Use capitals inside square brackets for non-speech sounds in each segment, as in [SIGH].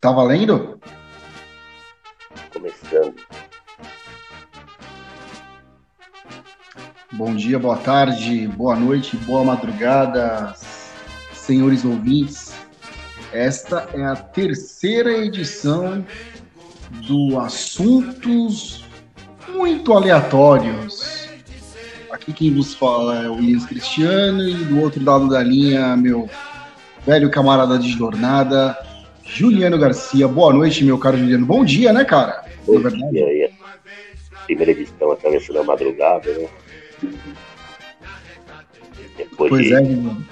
Tá valendo? Começando. Bom dia, boa tarde, boa noite, boa madrugada, senhores ouvintes. Esta é a terceira edição do Assuntos Muito Aleatórios. Aqui quem vos fala é o Williams Cristiano e do outro lado da linha, meu velho camarada de jornada, Juliano Garcia. Boa noite, meu caro Juliano. Bom dia, né, cara? Bom dia aí. Primeira edição atravessando a madrugada, né? Depois pois de... é, Juliano.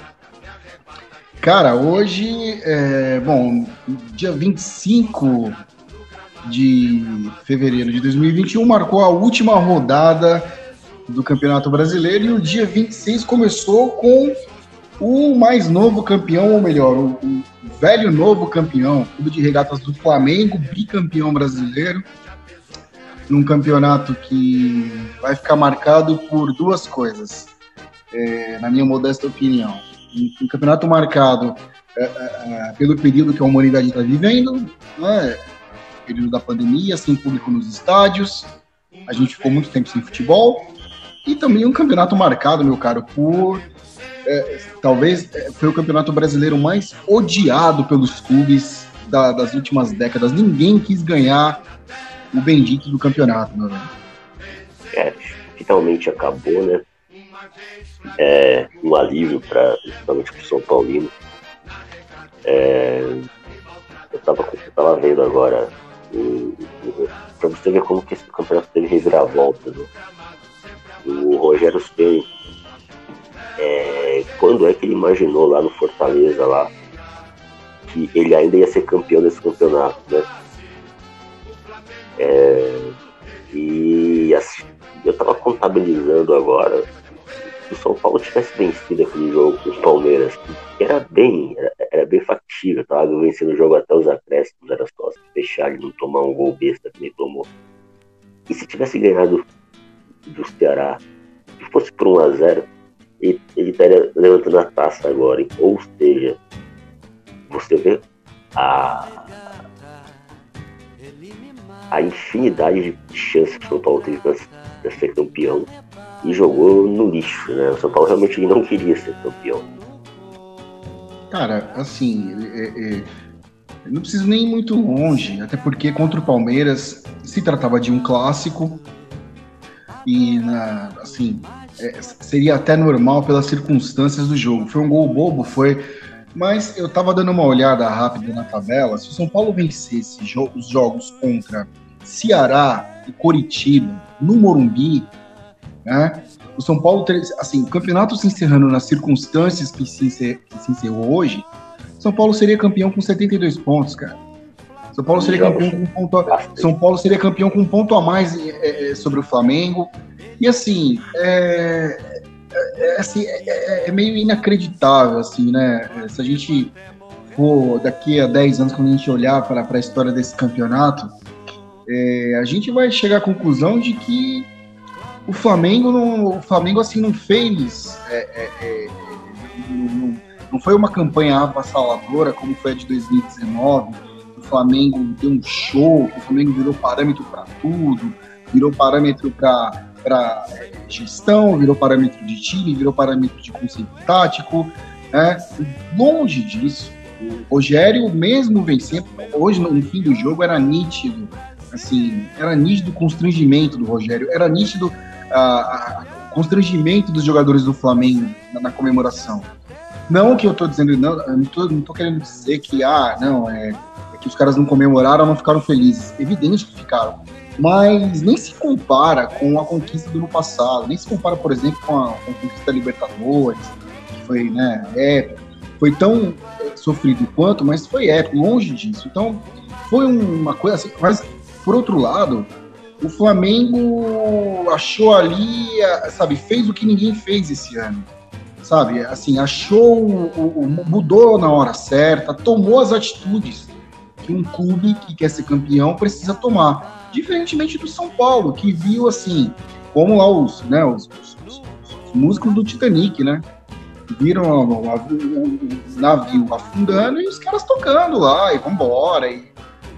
Cara, hoje, é, bom, dia 25 de fevereiro de 2021 marcou a última rodada do Campeonato Brasileiro e o dia 26 começou com o mais novo campeão, ou melhor, o, o velho novo campeão, Clube de Regatas do Flamengo, bicampeão brasileiro, num campeonato que vai ficar marcado por duas coisas, é, na minha modesta opinião. Um, um campeonato marcado é, é, é pelo período que a humanidade está vivendo, né, período da pandemia, sem público nos estádios, a gente ficou muito tempo sem futebol, e também um campeonato marcado, meu caro, por é, talvez é, foi o campeonato brasileiro mais odiado pelos clubes da, das últimas décadas. Ninguém quis ganhar o bendito do campeonato, meu velho. É, finalmente acabou, né? É um alívio para principalmente para o São Paulino. É, eu, estava eu tava vendo agora para você ver como que esse campeonato teve reviravolta. Né? O Rogério Ceni é, quando é que ele imaginou lá no Fortaleza lá que ele ainda ia ser campeão desse campeonato, né? É, e assim, eu tava contabilizando agora se o São Paulo tivesse vencido aquele jogo com os Palmeiras, era bem, era, era bem factível, tava vencendo o jogo até os acréscimos, era só se fechar e não tomar um gol besta que nem tomou. E se tivesse ganhado do Ceará, se fosse por 1 a 0 ele estaria levantando a taça agora. Hein? Ou seja, você vê a, a infinidade de chances que o São Paulo teve para ser campeão e jogou no lixo. Né? O São Paulo realmente não queria ser campeão. Cara, assim, é, é, não preciso nem ir muito longe, até porque contra o Palmeiras se tratava de um clássico e, na, assim, é, seria até normal pelas circunstâncias do jogo. Foi um gol bobo, foi. Mas eu tava dando uma olhada rápida na tabela. Se o São Paulo vencesse jo os jogos contra Ceará e Coritiba no Morumbi, né? O São Paulo, assim, o campeonato se encerrando nas circunstâncias que se, encer, que se encerrou hoje, São Paulo seria campeão com 72 pontos, cara. São Paulo seria campeão com um ponto a, São Paulo seria campeão com um ponto a mais é, é, sobre o Flamengo. E assim, é, é, é assim, é, é, meio inacreditável, assim, né? Se a gente for daqui a 10 anos, quando a gente olhar para a história desse campeonato, a gente vai chegar à conclusão de que o Flamengo não, o Flamengo assim não fez não, não foi uma campanha avassaladora como foi a de 2019 Flamengo deu um show, o Flamengo virou parâmetro para tudo, virou parâmetro para gestão, virou parâmetro de time, virou parâmetro de conceito tático. Né? Longe disso. O Rogério, mesmo vencendo, hoje no fim do jogo era nítido, assim, era nítido o constrangimento do Rogério, era nítido o constrangimento dos jogadores do Flamengo na, na comemoração. Não que eu estou dizendo, não, eu não tô, não tô querendo dizer que, ah, não, é, que os caras não comemoraram, não ficaram felizes. Evidente que ficaram. Mas nem se compara com a conquista do ano passado, nem se compara, por exemplo, com a, com a conquista da Libertadores, que foi né, épico. Foi tão é, sofrido quanto, mas foi épico, longe disso. Então, foi uma coisa assim. Mas, por outro lado, o Flamengo achou ali, sabe, fez o que ninguém fez esse ano. Sabe, assim, achou, mudou na hora certa, tomou as atitudes que um clube que quer ser campeão precisa tomar. Diferentemente do São Paulo, que viu assim, como lá os, né, os, os, os músicos do Titanic, né? viram o, o, navio afundando e os caras tocando lá, e vambora, e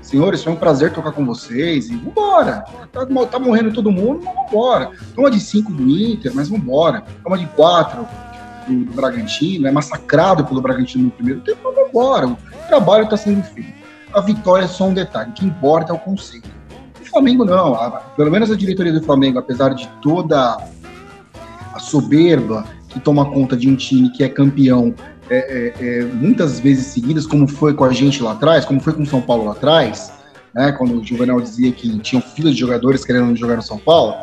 senhores, foi um prazer tocar com vocês, e vambora. Tá, tá morrendo todo mundo, mas vambora. Toma de cinco do Inter, mas vambora. Toma de quatro do, do Bragantino, é massacrado pelo Bragantino no primeiro tempo, mas vambora. O trabalho está sendo feito. A vitória é só um detalhe, o que importa é o conceito. O Flamengo não, pelo menos a diretoria do Flamengo, apesar de toda a soberba que toma conta de um time que é campeão é, é, é, muitas vezes seguidas, como foi com a gente lá atrás, como foi com o São Paulo lá atrás, né, quando o Juvenal dizia que tinham filas de jogadores querendo jogar no São Paulo,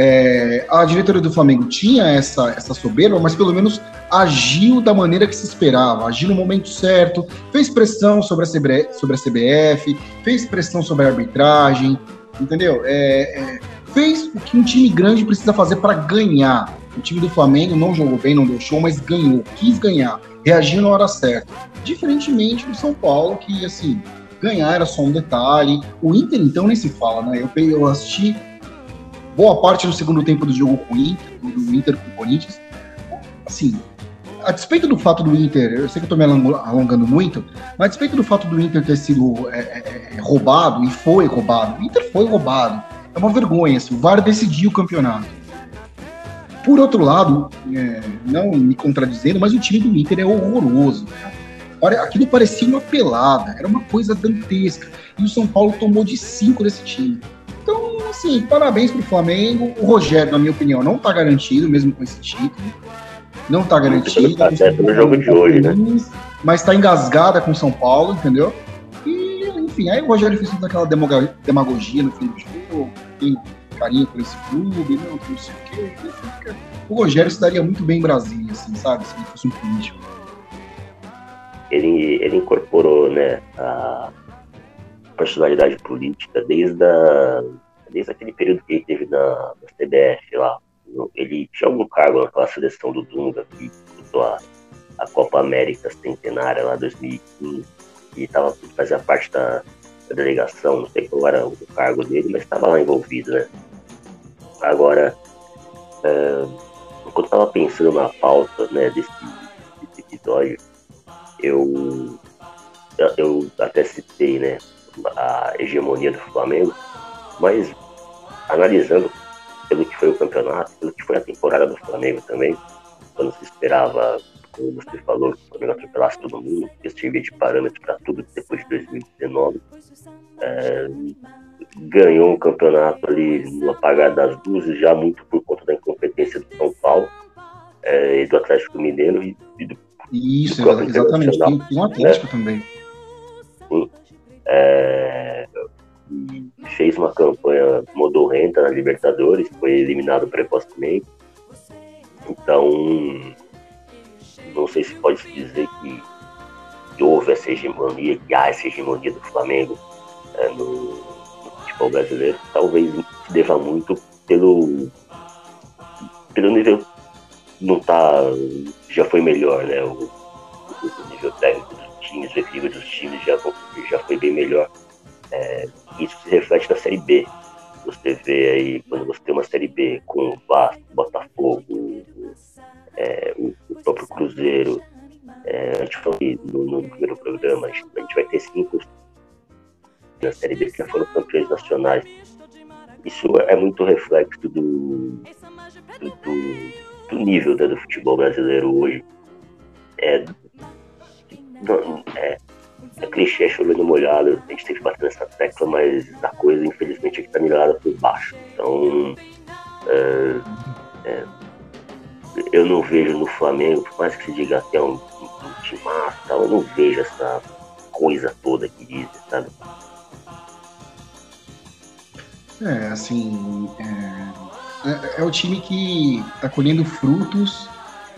é, a diretoria do Flamengo tinha essa, essa soberba, mas pelo menos agiu da maneira que se esperava, agiu no momento certo, fez pressão sobre a, CBF, sobre a CBF fez pressão sobre a arbitragem, entendeu? É, é, fez o que um time grande precisa fazer para ganhar. O time do Flamengo não jogou bem, não deu show, mas ganhou, quis ganhar, reagiu na hora certa. Diferentemente do São Paulo, que assim, ganhar era só um detalhe. O Inter, então, nem se fala, né? Eu, eu assisti boa parte do segundo tempo do jogo com o Inter, do Inter com o Corinthians. Assim, a despeito do fato do Inter, eu sei que eu tô me alongando muito, mas a despeito do fato do Inter ter sido é, é, é, roubado, e foi roubado, o Inter foi roubado. É uma vergonha, assim, o VAR decidiu o campeonato. Por outro lado, é, não me contradizendo, mas o time do Inter é horroroso. Cara. Aquilo parecia uma pelada, era uma coisa dantesca. E o São Paulo tomou de cinco desse time. Então, assim, parabéns pro Flamengo. O Rogério, na minha opinião, não tá garantido, mesmo com esse título. Não tá garantido. Tá certo no jogo de hoje, né? Mas tá engasgada com o São Paulo, entendeu? E, enfim, aí o Rogério fez toda aquela demagogia no fim do jogo carinho por esse clube, não, não sei o quê. O Rogério se daria muito bem em Brasília, assim, sabe? Se ele fosse um político. Ele, ele incorporou, né, a personalidade política desde, a, desde aquele período que ele teve na, na CBF lá. Ele tinha algum cargo naquela seleção do Dunga que disputou a, a Copa América Centenária lá 2015 e tava, fazia parte da, da delegação, não sei qual era o cargo dele, mas estava lá envolvido, né? Agora, é, enquanto estava pensando na pauta né, desse, desse episódio, eu, eu até citei né, a hegemonia do Flamengo, mas analisando pelo que foi o campeonato, pelo que foi a temporada do Flamengo também, quando se esperava, como você falou, que o Flamengo atropelasse todo mundo, que servia de parâmetro para tudo depois de 2019. É, ganhou um campeonato ali no apagar das luzes, já muito por conta da incompetência do São Paulo é, e do Atlético Mineiro e, e do, Isso, do exatamente, tem, tem um Atlético é, também. Sim. É, fez uma campanha modorrenta na Libertadores, foi eliminado precocemente. Então, não sei se pode dizer que, que houve essa hegemonia, que há essa hegemonia do Flamengo é, no, futebol brasileiro talvez se deva muito pelo, pelo nível não tá. já foi melhor, né? O, o nível técnico dos times, o equilíbrio dos times já, já foi bem melhor. É, isso se reflete na Série B. Você vê aí, quando você tem uma Série B com o Vasco, Botafogo, é, o, próprio Cruzeiro, é, a gente falou no, no primeiro programa, a gente, a gente vai ter cinco na Série B que já foram campeões nacionais. Isso é muito reflexo do, do, do, do nível né, do futebol brasileiro hoje. É, não, é, é clichê chovendo molhado, a gente tem que bater nessa tecla, mas a coisa, infelizmente, é que tá mirada por baixo. Então, é, é, eu não vejo no Flamengo, por mais que se diga que é um, um, um time massa, eu não vejo essa coisa toda que dizem, sabe? É, assim. É, é, é o time que está colhendo frutos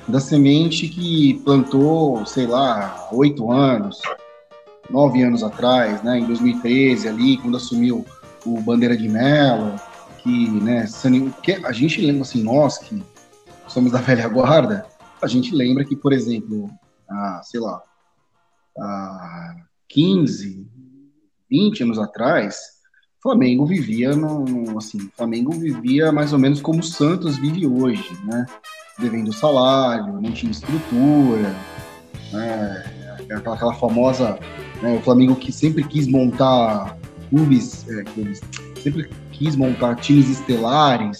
da semente que plantou, sei lá, oito anos, nove anos atrás, né, em 2013 ali, quando assumiu o Bandeira de Melo, que, né, que a gente lembra assim, nós que somos da [LAUGHS] velha guarda, a gente lembra que, por exemplo, há, sei lá, há 15, 20 anos atrás, Flamengo vivia no, no, assim, Flamengo vivia mais ou menos como o Santos vive hoje, né? devendo salário, não tinha estrutura, né? aquela, aquela famosa, né, o Flamengo que sempre quis montar clubes, é, clubes, sempre quis montar times estelares,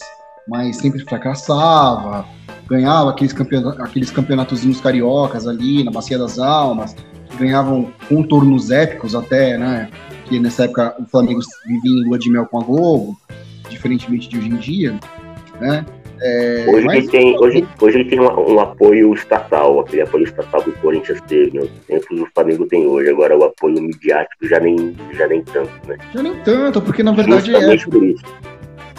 mas sempre fracassava, ganhava aqueles, campeonatos, aqueles campeonatozinhos cariocas ali na Bacia das Almas, que ganhavam contornos épicos até, né? Que nessa época o Flamengo vivia em lua de mel com a Globo, diferentemente de hoje em dia, né? É, hoje, mas... ele tem, hoje, hoje ele tem um, um, apoio estatal, aquele apoio estatal que o Corinthians teve, né? o Flamengo tem hoje, agora o apoio midiático já nem, já nem tanto, né? Já nem tanto, porque na verdade é. Por isso.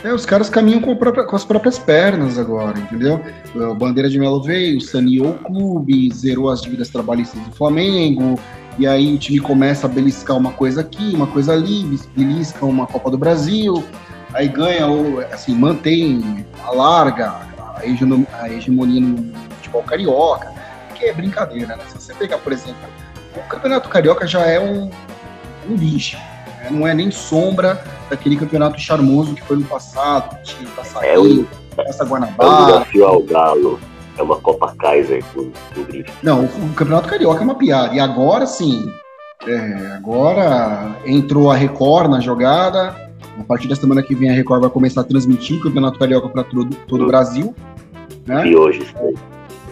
É, os caras caminham com, própria, com, as próprias pernas agora, entendeu? O Bandeira de Melo veio, saneou o clube, zerou as dívidas trabalhistas do Flamengo, e aí o time começa a beliscar uma coisa aqui, uma coisa ali, belisca uma Copa do Brasil, aí ganha, ou assim, mantém, alarga a hegemonia no futebol carioca, que é brincadeira, né? Se você pegar, por exemplo, o Campeonato Carioca já é um, um lixo, né? não é nem sombra daquele campeonato charmoso que foi no passado, que tinha Taça é o, Taça Guanabara. É o desafio ao Galo. É uma Copa Kaiser com, com grife. Não, o, o, Campeonato Carioca é uma piada. E agora sim, é, agora entrou a Record na jogada, a partir da semana que vem a Record vai começar a transmitir o Campeonato Carioca para todo, todo o Brasil. Né? E hoje sim.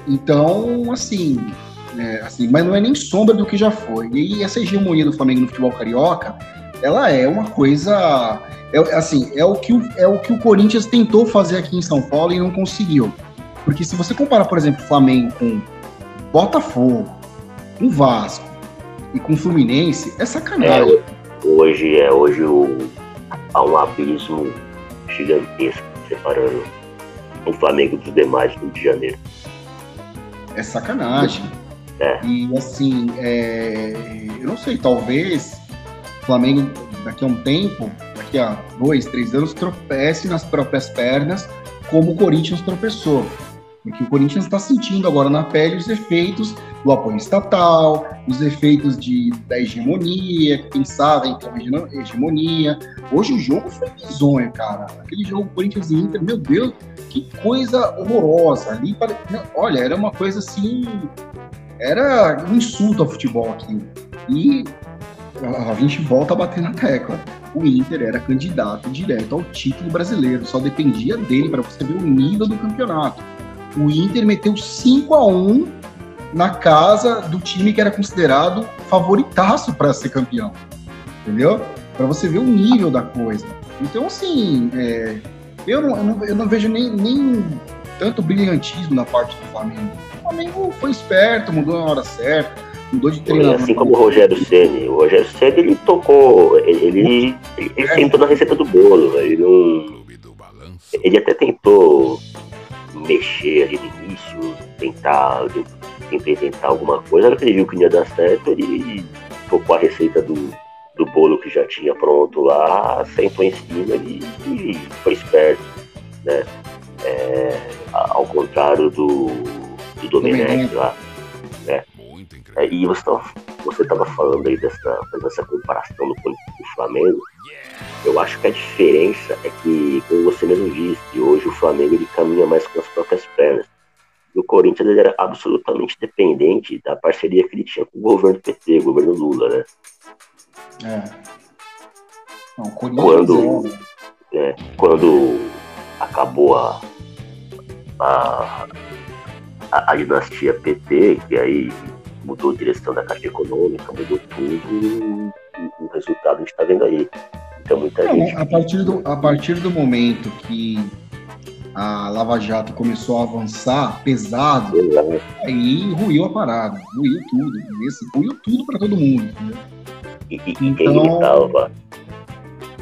Então, assim, é, assim, mas não é nem sombra do que já foi. E essa hegemonia do Flamengo no futebol carioca, ela é uma coisa, é, assim, é o que o, é o que o Corinthians tentou fazer aqui em São Paulo e não conseguiu. Porque se você comparar, por exemplo, o Flamengo com Botafogo, com Vasco e com Fluminense, é sacanagem. É, hoje é hoje o há um abismo gigantesco separando o Flamengo dos demais do Rio de Janeiro. É sacanagem. É. E assim, é... eu não sei, talvez o Flamengo daqui a um tempo, daqui a dois, três anos, tropece nas próprias pernas, como o Corinthians tropeçou. Porque o Corinthians está sentindo agora na pele os efeitos do apoio estatal, os efeitos de, da hegemonia, pensava em ter uma hegemonia. Hoje o jogo foi bizonho, cara. Aquele jogo Corinthians e Inter, meu Deus, que coisa horrorosa. Ali, olha, era uma coisa assim. Era um insulto ao futebol aqui. E a gente volta a bater na tecla. O Inter era candidato direto ao título brasileiro, só dependia dele para você ver o nível do campeonato. O Inter meteu 5 a 1 na casa do time que era considerado favoritaço para ser campeão. Entendeu? Para você ver o nível da coisa. Então, assim, é, eu, não, eu, não, eu, não, vejo nem, nem tanto brilhantismo na parte do Flamengo. O Flamengo foi esperto, mudou na hora certa, mudou de treinador. Assim como o Rogério Ceni, o Rogério Ceni ele tocou, ele, ele, ele é. sentou na receita do bolo, ele não, ele até tentou mexer ali no início, tentar representar alguma coisa, ela ele viu que não ia dar certo, ele tocou a receita do, do bolo que já tinha pronto lá, sentou em cima e, e foi esperto, né? É, ao contrário do, do Domenech lá, né? É, e você estava você tava falando aí dessa, dessa comparação do com o Flamengo, eu acho que a diferença é que, como você mesmo disse, hoje o Flamengo ele caminha mais com as próprias pernas o Corinthians ele era absolutamente dependente da parceria que ele tinha com o governo PT, o governo Lula, né? É. Não, quando, é, é, quando acabou a, a, a, a, dinastia PT, que aí mudou a direção da Caixa Econômica, mudou tudo, o, o resultado a gente está vendo aí. Então muita Não, gente. A partir, do, a partir do momento que a Lava Jato começou a avançar pesado, aí ruiu a parada, ruiu tudo, esse, ruiu tudo para todo mundo. E, e, então... quem gritava,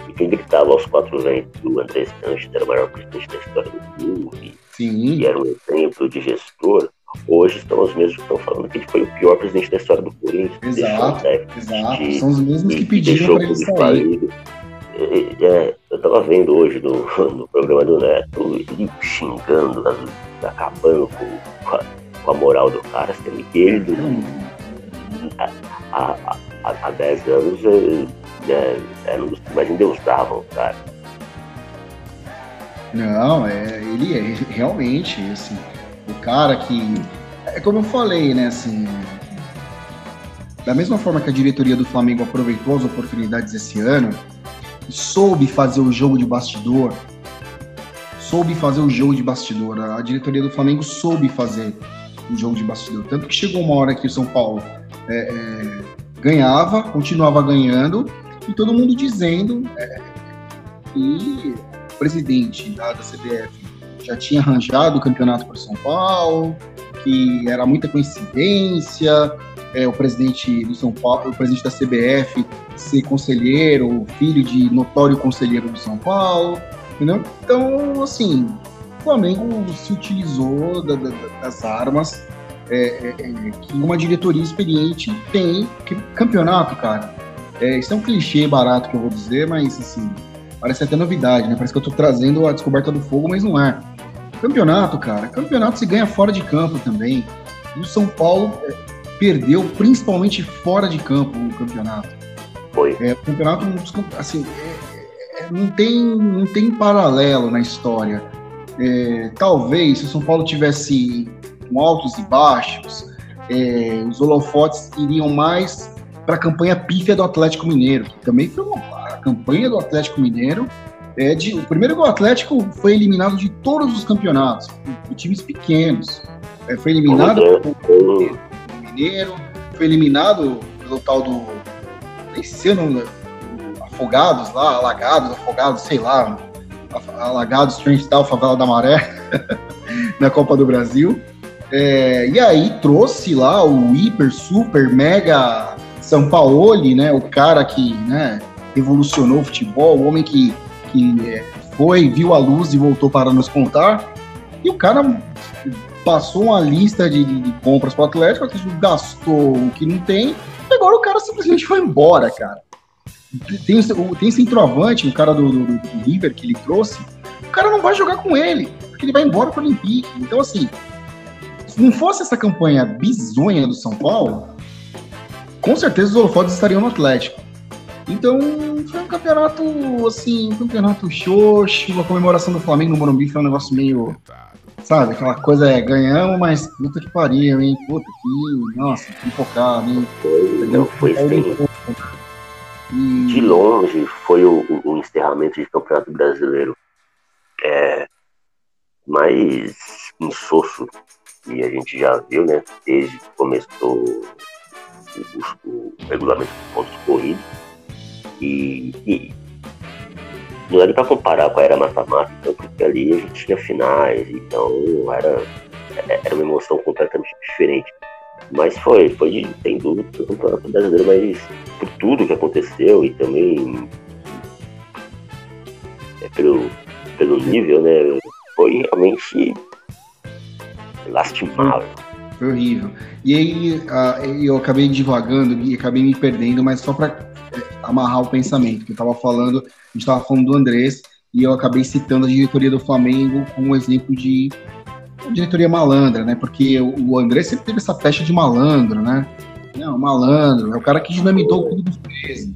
e quem gritava aos quatro ventos do André Sanches era o maior presidente da história do clube, Sim. e era um exemplo de gestor, hoje são os mesmos que estão falando que ele foi o pior presidente da história do Corinthians. Exato, exato. De, são os mesmos que pediram para ele sair. É, eu tava vendo hoje no, [LAUGHS] no programa do Neto ele xingando, acabando com, a, com a moral do cara, sendo que ele há, há, há 10 anos é, é, era um dos que mais endeusavam, cara. Não, é, ele é realmente, assim, o cara que. É como eu falei, né? Assim, da mesma forma que a diretoria do Flamengo aproveitou as oportunidades esse ano, soube fazer o jogo de bastidor, soube fazer o jogo de bastidor. A diretoria do Flamengo soube fazer o jogo de bastidor. Tanto que chegou uma hora que o São Paulo é, é, ganhava, continuava ganhando, e todo mundo dizendo é, que o presidente da, da CBF já tinha arranjado o campeonato para o São Paulo, que era muita coincidência, é, o presidente do São Paulo, o presidente da CBF ser conselheiro, filho de notório conselheiro do São Paulo, entendeu? Então, assim, o Flamengo se utilizou da, da, das armas é, é, é, que uma diretoria experiente tem. Que, campeonato, cara, é, isso é um clichê barato que eu vou dizer, mas assim, parece até novidade, né? Parece que eu tô trazendo a descoberta do fogo, mas não é. Campeonato, cara, campeonato se ganha fora de campo também. E o São Paulo é, perdeu principalmente fora de campo o campeonato. Foi. É, o campeonato, assim, é, é, não, tem, não tem paralelo na história. É, talvez se o São Paulo tivesse com altos e baixos, é, os holofotes iriam mais para a campanha pífia do Atlético Mineiro, que também foi uma a campanha do Atlético Mineiro. É de, o primeiro do Atlético foi eliminado de todos os campeonatos, de times pequenos. É, foi eliminado pelo Mineiro, foi eliminado pelo tal do. Esse ano, né, Afogados lá, Alagados, Afogados, sei lá, Alagados, Trent Tal, Favela da Maré, [LAUGHS] na Copa do Brasil. É, e aí trouxe lá o hiper, super, mega Sampaoli, né? O cara que né, revolucionou o futebol, o homem que, que é, foi, viu a luz e voltou para nos contar. E o cara passou uma lista de, de, compras para o Atlético, gastou o que não tem, e agora o cara simplesmente foi embora, cara. Tem, tem centroavante, o cara do, do, do River que ele trouxe, o cara não vai jogar com ele, porque ele vai embora para o Olympique. Então, assim, se não fosse essa campanha bizonha do São Paulo, com certeza os holofotes estariam no Atlético. Então, foi um campeonato, assim, um campeonato xoxo, a comemoração do Flamengo no Morumbi foi um negócio meio, sabe, aquela coisa é, ganhamos, mas puta que pariu, hein, puta que, nossa, que focado, hein. Não, foi sim. E... De longe, foi o, o, encerramento de campeonato brasileiro é, mais insosso que a gente já viu, né, desde que começou o, o, o regulamento de pontos corridos. E, e não era para comparar com a era mata-mata, então, porque ali a gente tinha finais, então era, era uma emoção completamente diferente. Mas foi, foi sem dúvida, o campeonato brasileiro, mas por tudo que aconteceu e também é, pelo, pelo nível, né? Foi realmente lastimável. Foi horrível. E aí uh, eu acabei divagando e acabei me perdendo, mas só para é, amarrar o pensamento, que eu estava falando, a gente estava falando do Andrés, e eu acabei citando a diretoria do Flamengo como um exemplo de diretoria malandra, né? Porque o Andrés sempre teve essa festa de malandro, né? Não, malandro, é o cara que dinamitou o clube dos 13,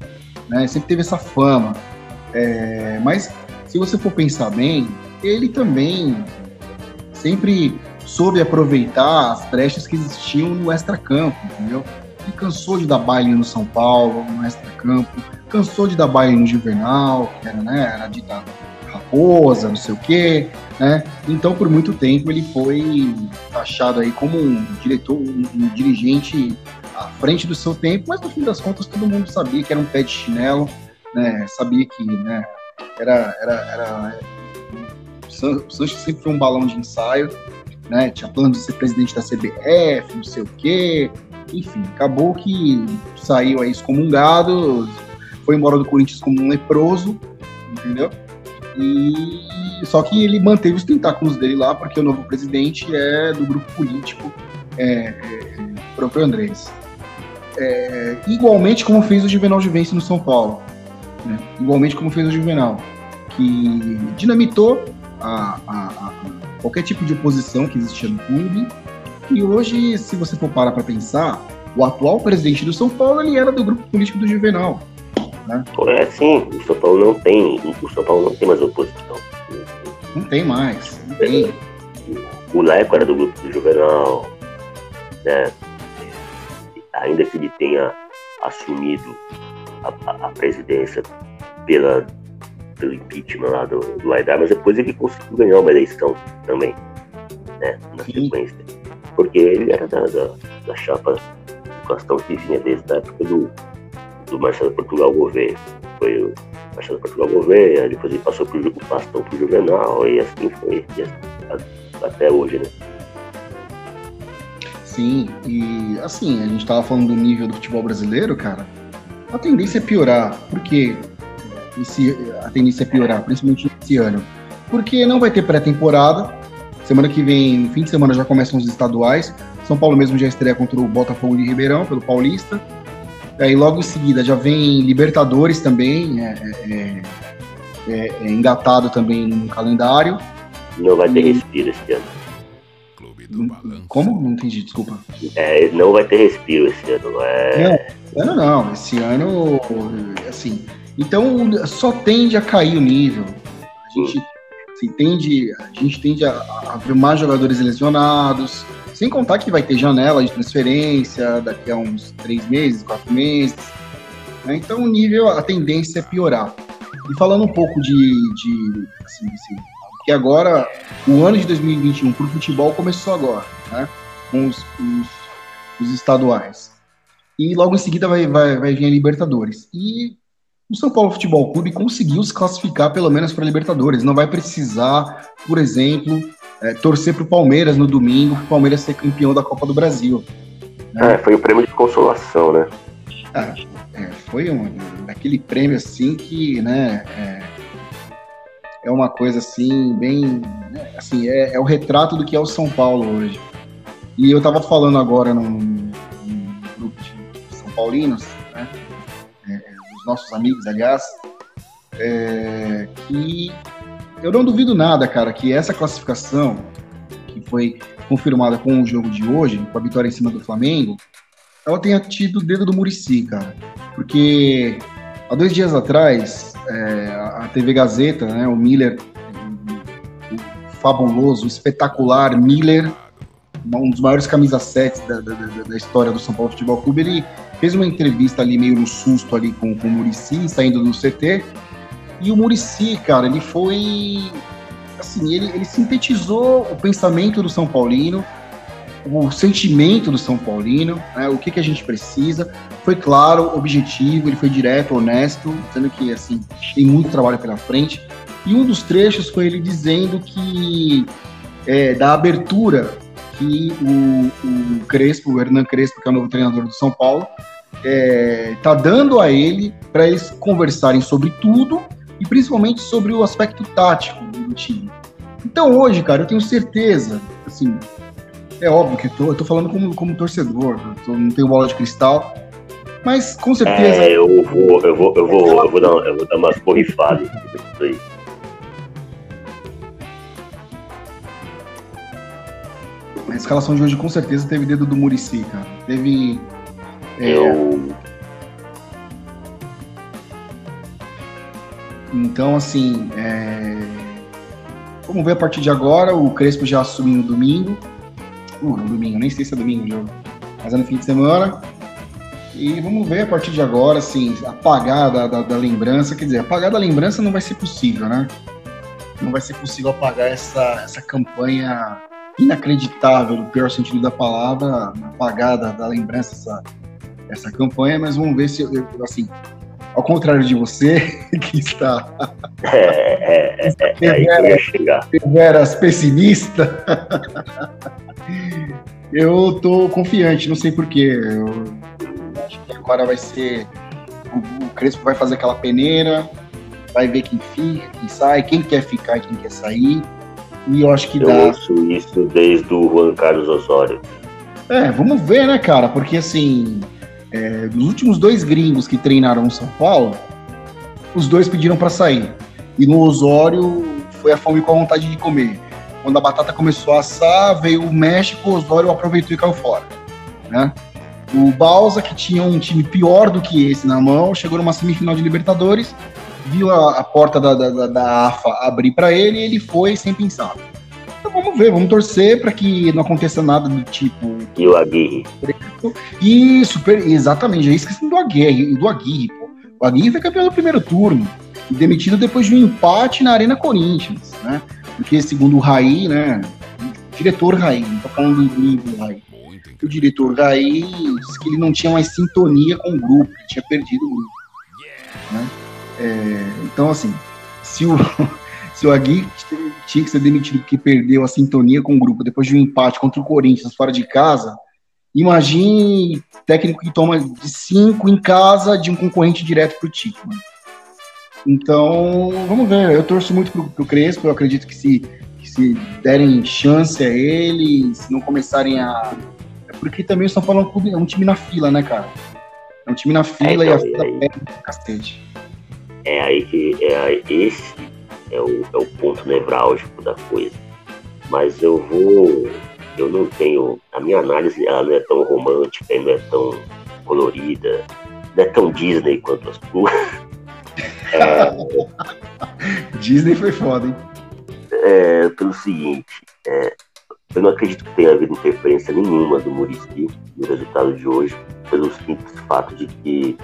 né? Sempre teve essa fama. É, mas se você for pensar bem, ele também sempre soube aproveitar as brechas que existiam no extracampo, entendeu? Ele cansou de dar baile no São Paulo, no extracampo, cansou de dar baile no Juvenal, que era, né, era dita raposa, não sei o quê, né? Então, por muito tempo, ele foi taxado aí como um diretor, um, um dirigente à frente do seu tempo, mas no fim das contas todo mundo sabia que era um pé de chinelo, né? Sabia que, né, era, era, era... o Sanches sempre foi um balão de ensaio, né? Tinha plano de ser presidente da CBF, não sei o quê. Enfim, acabou que saiu aí excomungado, foi embora do Corinthians como um leproso, entendeu? E só que ele manteve os tentáculos dele lá, porque o novo presidente é do grupo político é, é, próprio Andrés. É, igualmente como fez o Juvenal Juvencio no São Paulo. Né? Igualmente como fez o Juvenal, que dinamitou a, a, a qualquer tipo de oposição que existia no clube. E hoje, se você for parar para pensar, o atual presidente do São Paulo ele era do grupo político do Juvenal. Né? É sim, o São Paulo não tem, o São Paulo não tem mais oposição. Não tem mais, não tem. O Leco era do grupo do Juvenal, né? Ainda que ele tenha assumido a, a, presidência pela, pelo impeachment lá do, do mas depois ele conseguiu ganhar uma eleição também, né? Na Sim. sequência. Porque ele era da, da, da chapa do Castão que vinha desde a época do, do Marcelo Portugal Gouveia. Foi o Marcelo Portugal Gouveia, depois ele passou pro, o bastão pro Juvenal, e assim foi, e assim, até hoje, né? Sim, e assim, a gente tava falando do nível do futebol brasileiro, cara, a tendência é piorar. Por quê? Esse, a tendência é piorar, principalmente esse ano. Porque não vai ter pré-temporada. Semana que vem, no fim de semana, já começam os estaduais. São Paulo mesmo já estreia contra o Botafogo de Ribeirão, pelo Paulista. Aí logo em seguida já vem Libertadores também, é, é, é, é engatado também no calendário. Não vai ter respiro esse ano. Como? Não entendi, desculpa. É, não vai ter respiro esse ano. É... Não, ano não. Esse ano, assim. Então só tende a cair o nível. A gente, assim, tende, a gente tende a, a ver mais jogadores lesionados. Sem contar que vai ter janela de transferência daqui a uns três meses, quatro meses. Né? Então o nível, a tendência é piorar. E falando um pouco de, de assim, assim, que agora o ano de 2021 para o futebol começou agora, né? Com os, os, os, estaduais. E logo em seguida vai, vai, vai vir a Libertadores. E o São Paulo Futebol Clube conseguiu se classificar pelo menos para a Libertadores. Não vai precisar, por exemplo, é, torcer para o Palmeiras no domingo, para o Palmeiras ser campeão da Copa do Brasil. Né? É, foi o prêmio de consolação, né? Ah, é, foi um, aquele prêmio assim que, né? É, é uma coisa assim, bem. Né, assim, é, é, o retrato do que é o São Paulo hoje. E eu estava falando agora num, num, grupo de São Paulinos, os nossos amigos, aliás, é, que eu não duvido nada, cara, que essa classificação que foi confirmada com o jogo de hoje, com a vitória em cima do Flamengo, ela tenha tido o dedo do Murici, cara. Porque há dois dias atrás, é, a TV Gazeta, né, o Miller, o fabuloso, espetacular Miller, um dos maiores camisas 7 da, da, da, história do São Paulo Futebol Clube, ele fez uma entrevista ali meio no susto ali com, com o Murici, saindo do CT, e o Murici, cara, ele foi assim, ele, ele sintetizou o pensamento do São Paulino, o sentimento do São Paulino, né, o que, que a gente precisa. Foi claro, objetivo, ele foi direto, honesto, dizendo que assim tem muito trabalho pela frente. E um dos trechos foi ele dizendo que é, da abertura que o, o Crespo, o Hernan Crespo, que é o novo treinador do São Paulo, é, tá dando a ele para eles conversarem sobre tudo e principalmente sobre o aspecto tático do time. Então hoje, cara, eu tenho certeza, assim, é óbvio que tô, eu tô falando como, como torcedor, tô, não tenho bola de cristal, mas com certeza. É, eu vou, eu vou, eu vou, eu vou, dar, eu vou dar umas borrifadas aí. A escalação de hoje com certeza teve dedo do Murici, cara. Teve. É... Eu. Então, assim, é... vamos ver a partir de agora. O Crespo já assumiu no domingo uh, no domingo, nem sei se é domingo o jogo, mas é no fim de semana. E vamos ver a partir de agora, assim, apagar da, da, da, lembrança, quer dizer, apagar da lembrança não vai ser possível, né? Não vai ser possível apagar essa, essa campanha inacreditável, no pior sentido da palavra, apagar da, da lembrança essa, essa campanha, mas vamos ver se, eu, assim, ao contrário de você, [LAUGHS] que está. É, é, é, é, é chegar. Deveras pessimista. Eu tô confiante, não sei porquê. Eu acho que agora vai ser. O, Crespo vai fazer aquela peneira, vai ver quem fica, quem sai, quem quer ficar e quem quer sair. E eu acho que eu dá. Eu ouço isso desde o Juan Carlos Osório. É, vamos ver, né, cara? Porque assim, é, dos últimos dois gringos que treinaram no São Paulo, os dois pediram para sair. E no Osório foi a fome com a vontade de comer. Quando a batata começou a assar, veio o México, o Osório aproveitou e caiu fora. Né? O Balsa, que tinha um time pior do que esse na mão, chegou numa semifinal de Libertadores, viu a, a porta da, da, da, AFA abrir para ele e ele foi sem pensar. Então vamos ver, vamos torcer para que não aconteça nada do tipo. E o Aguirre. Isso, exatamente, já esqueci do Aguirre, do Aguirre, pô. O Aguirre foi campeão do primeiro turno, e demitido depois de um empate na Arena Corinthians, né? Porque segundo o Raí, né? O diretor Raí, não tô falando do livro Raí. O diretor Raí disse que ele não tinha mais sintonia com o grupo, ele tinha perdido o grupo. Né? É, então, assim, se o, [LAUGHS] se o Agui tinha que ser demitido porque perdeu a sintonia com o grupo depois de um empate contra o Corinthians fora de casa, imagine técnico que toma de cinco em casa de um concorrente direto para o título. Então, vamos ver. Eu torço muito pro, pro Crespo. Eu acredito que se, que se derem chance a ele, se não começarem a. É porque também o São Paulo é um time na fila, né, cara? É um time na fila é, então, e a fila pega o cacete. É aí que. É aí, esse é o, é o ponto nevrálgico da coisa. Mas eu vou. Eu não tenho. A minha análise ela não é tão romântica e não é tão colorida, não é tão Disney quanto as tuas. [LAUGHS] É, Disney foi foda, hein? É, pelo seguinte, é, eu não acredito que tenha havido interferência nenhuma do Murici no resultado de hoje, pelo simples fato de que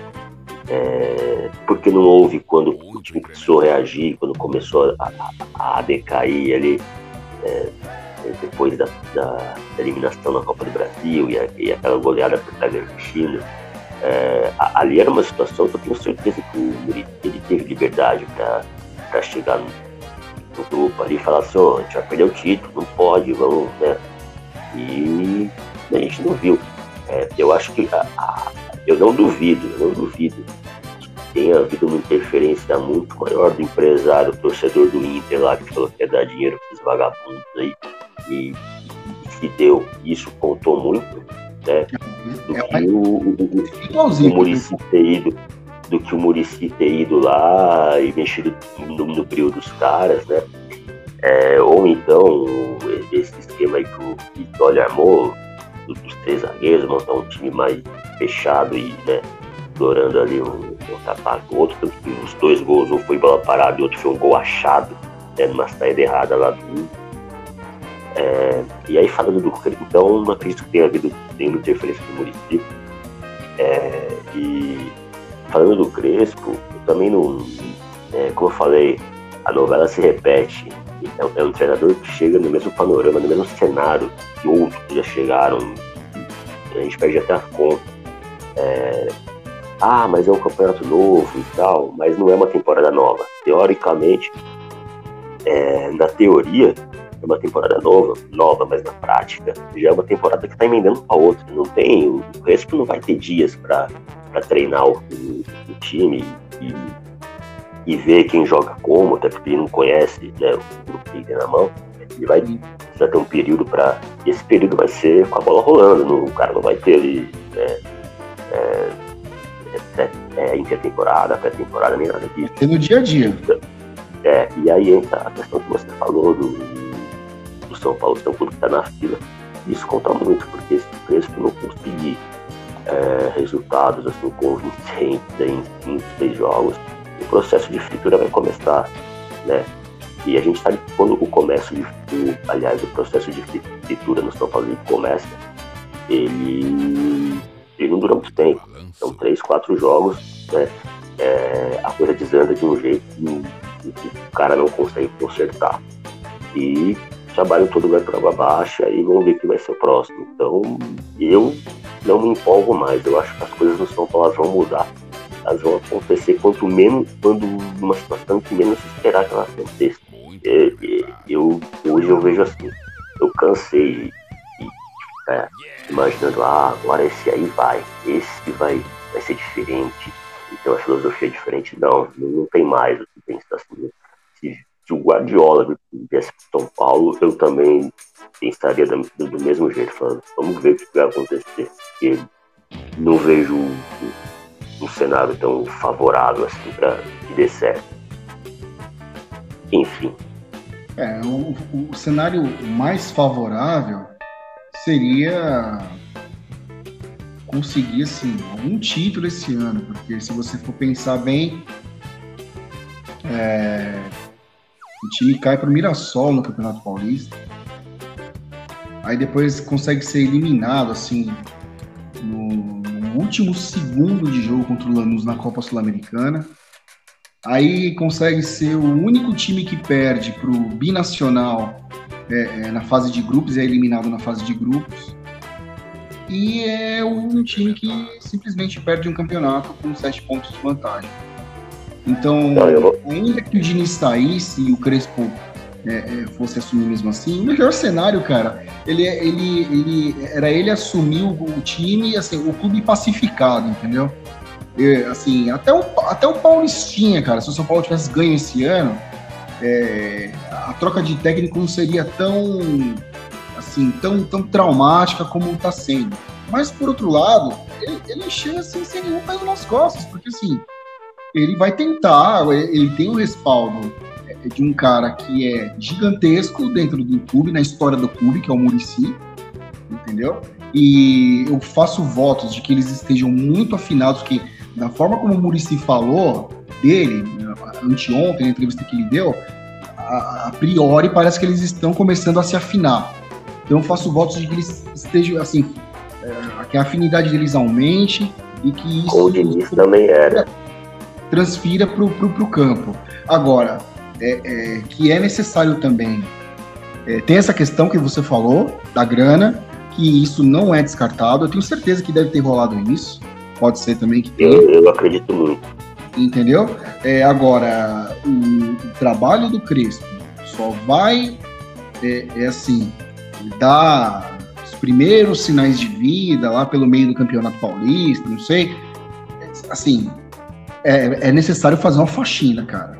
é, porque não houve quando time precisou reagir, quando começou a, a, a decair ali, é, depois da, da, eliminação na Copa do Brasil e, a, e aquela goleada o Argentina. É, ali era uma situação que eu tenho certeza que Muricy ele teve liberdade para chegar no, no, grupo ali e falar assim, oh, a gente vai perder o título, não pode, vamos, né? E a gente não viu. É, eu acho que a, a, eu não duvido, eu não duvido que tenha havido uma interferência muito maior do empresário, torcedor do Inter lá, que falou que ia dar dinheiro para os vagabundos aí, e, e se deu. Isso contou muito né? Do é que o, o, o Murici ter ido, do que o Murici ter ido lá e mexido no, no brilho dos caras, né? É, ou então esse esquema aí que o Vitória armou dos três zagueiros, montar um time mais fechado e né, explorando ali um, um do outro, os dois gols, um foi bola parada e outro foi um gol achado, né, numa saída errada lá do é, e aí falando do então não acredito que tenha havido nenhuma interferência do município. É, e falando do Crespo, também não. É, como eu falei, a novela se repete. É, é, um treinador que chega no mesmo panorama, no mesmo cenário que outros já chegaram. A gente perde até a conta. É, ah, mas é um campeonato novo e tal, mas não é uma temporada nova. Teoricamente, é, na teoria, é uma temporada nova, nova, mas na prática já é uma temporada que está emendando para outra. Não tem, o resto não vai ter dias para treinar o, o, time e, e ver quem joga como, até porque ele não conhece né, o grupo que tem na mão. Ele vai precisar ter um período para. Esse período vai ser com a bola rolando, não, o cara não vai ter ali. Né, é, é, é, intertemporada, pré-temporada, nem nada disso. É no dia a dia. É, e aí entra a questão que você falou do, são Paulo São Paulo que está na fila. Isso conta muito, porque se o Crespo não conseguir é, resultados assim, convincentes em cinco, seis jogos, o processo de fritura vai começar, né? E a gente sabe que quando o comércio de, aliás, o processo de fritura no São Paulo começa, ele não dura muito tempo. São três, quatro jogos, né? É, a coisa desanda de um jeito que, que o cara não consegue consertar. E trabalho todo vai para baixa e vamos ver o que vai ser o próximo. Então, eu não me empolgo mais. Eu acho que as coisas no São Paulo vão mudar. Elas vão acontecer quanto menos, quando numa situação que menos se esperar que ela aconteça. Eu, eu, hoje eu vejo assim, eu cansei ficar imaginando, ah, agora esse aí vai, esse vai, vai ser diferente, então a filosofia é diferente. Não, não tem mais o que pensar assim. Se se o Guardiola viesse para São Paulo, eu também pensaria do, do mesmo jeito, falando, vamos ver o que vai acontecer. Porque não vejo um, um cenário tão favorável assim para que dê certo. Enfim. É, o, o cenário mais favorável seria conseguir assim, algum título esse ano, porque se você for pensar bem, é, o time cai para o Mirassol no Campeonato Paulista. aí depois consegue ser eliminado, assim, no, no último segundo de jogo contra o Lanús na Copa Sul-Americana. Aí consegue ser o único time que perde para o binacional é, é, na fase de grupos, é eliminado na fase de grupos. E é um time que simplesmente perde um campeonato com sete pontos de vantagem. Então, ainda que o Diniz saísse e o Crespo é, é, fosse assumir mesmo assim, o melhor cenário, cara, ele, ele, ele era ele assumir o, o time e assim, o clube pacificado, entendeu? E, assim, até o, até o Paulistinha, cara, se o São Paulo tivesse ganho esse ano, é, a troca de técnico não seria tão assim tão, tão traumática como está sendo. Mas por outro lado, ele, ele chega assim sem nenhum peso nas costas, porque assim ele vai tentar, ele tem o respaldo é, de um cara que é gigantesco dentro do clube, na história do clube, que é o Murici, entendeu? E eu faço votos de que eles estejam muito afinados, que da forma como o Murici falou dele, anteontem, na entrevista que ele deu, a, a, priori parece que eles estão começando a se afinar. Então eu faço votos de que eles estejam, assim, é, que a afinidade deles aumente e que isso... O Diniz também era. Transfira para o campo. Agora, é, é, que é necessário também, é, tem essa questão que você falou, da grana, que isso não é descartado, eu tenho certeza que deve ter rolado isso, pode ser também que tenha. Eu, eu acredito muito entendeu? É, agora, o, trabalho do Crespo só vai, é, é assim, dar os primeiros sinais de vida lá pelo meio do Campeonato Paulista, não sei. Assim, é, é necessário fazer uma faxina, cara.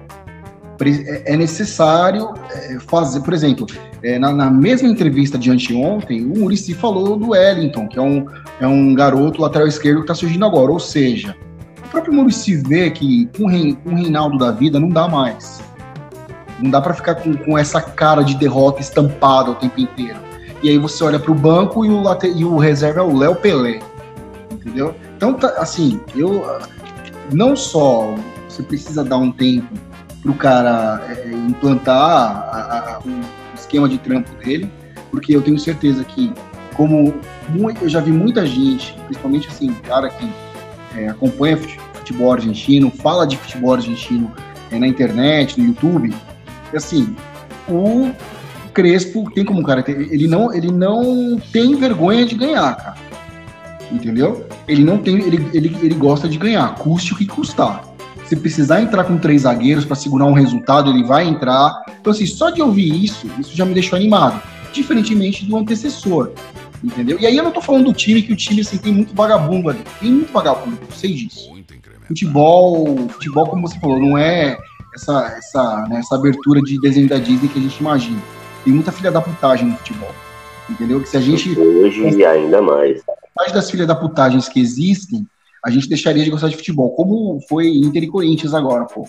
É, é necessário é, fazer, por exemplo, é, na, na, mesma entrevista de anteontem, o Murici falou do Wellington, que é um, é um garoto lateral esquerdo que está surgindo agora. Ou seja, o próprio Murici vê que com, o Reinaldo da vida não dá mais. Não dá para ficar com, com essa cara de derrota estampada o tempo inteiro. E aí você olha para o banco e o, e o reserva é o Léo Pelé. Entendeu? Então, tá, assim, eu. Não só você precisa dar um tempo para o cara é, implantar a, a, o esquema de trampo dele, porque eu tenho certeza que, como muito, eu já vi muita gente, principalmente assim, cara que é, acompanha futebol argentino, fala de futebol argentino é, na internet, no YouTube, assim, o Crespo tem como cara, ele não, ele não tem vergonha de ganhar, cara. Entendeu? Ele não tem, ele, ele, ele gosta de ganhar, custe o que custar. Se precisar entrar com três zagueiros para segurar um resultado, ele vai entrar. Então, assim, só de ouvir isso, isso já me deixou animado. Diferentemente do antecessor, entendeu? E aí eu não tô falando do time, que o time assim, tem muito vagabundo ali. Tem muito vagabundo, eu sei disso. Futebol, futebol, como você falou, não é essa, essa, né, essa abertura de desenho da Disney que a gente imagina. Tem muita filha da putagem no futebol. Entendeu? Que se a gente. Hoje ainda mais. Mais das filhas da putagens que existem, a gente deixaria de gostar de futebol, como foi Inter e Corinthians agora, pô.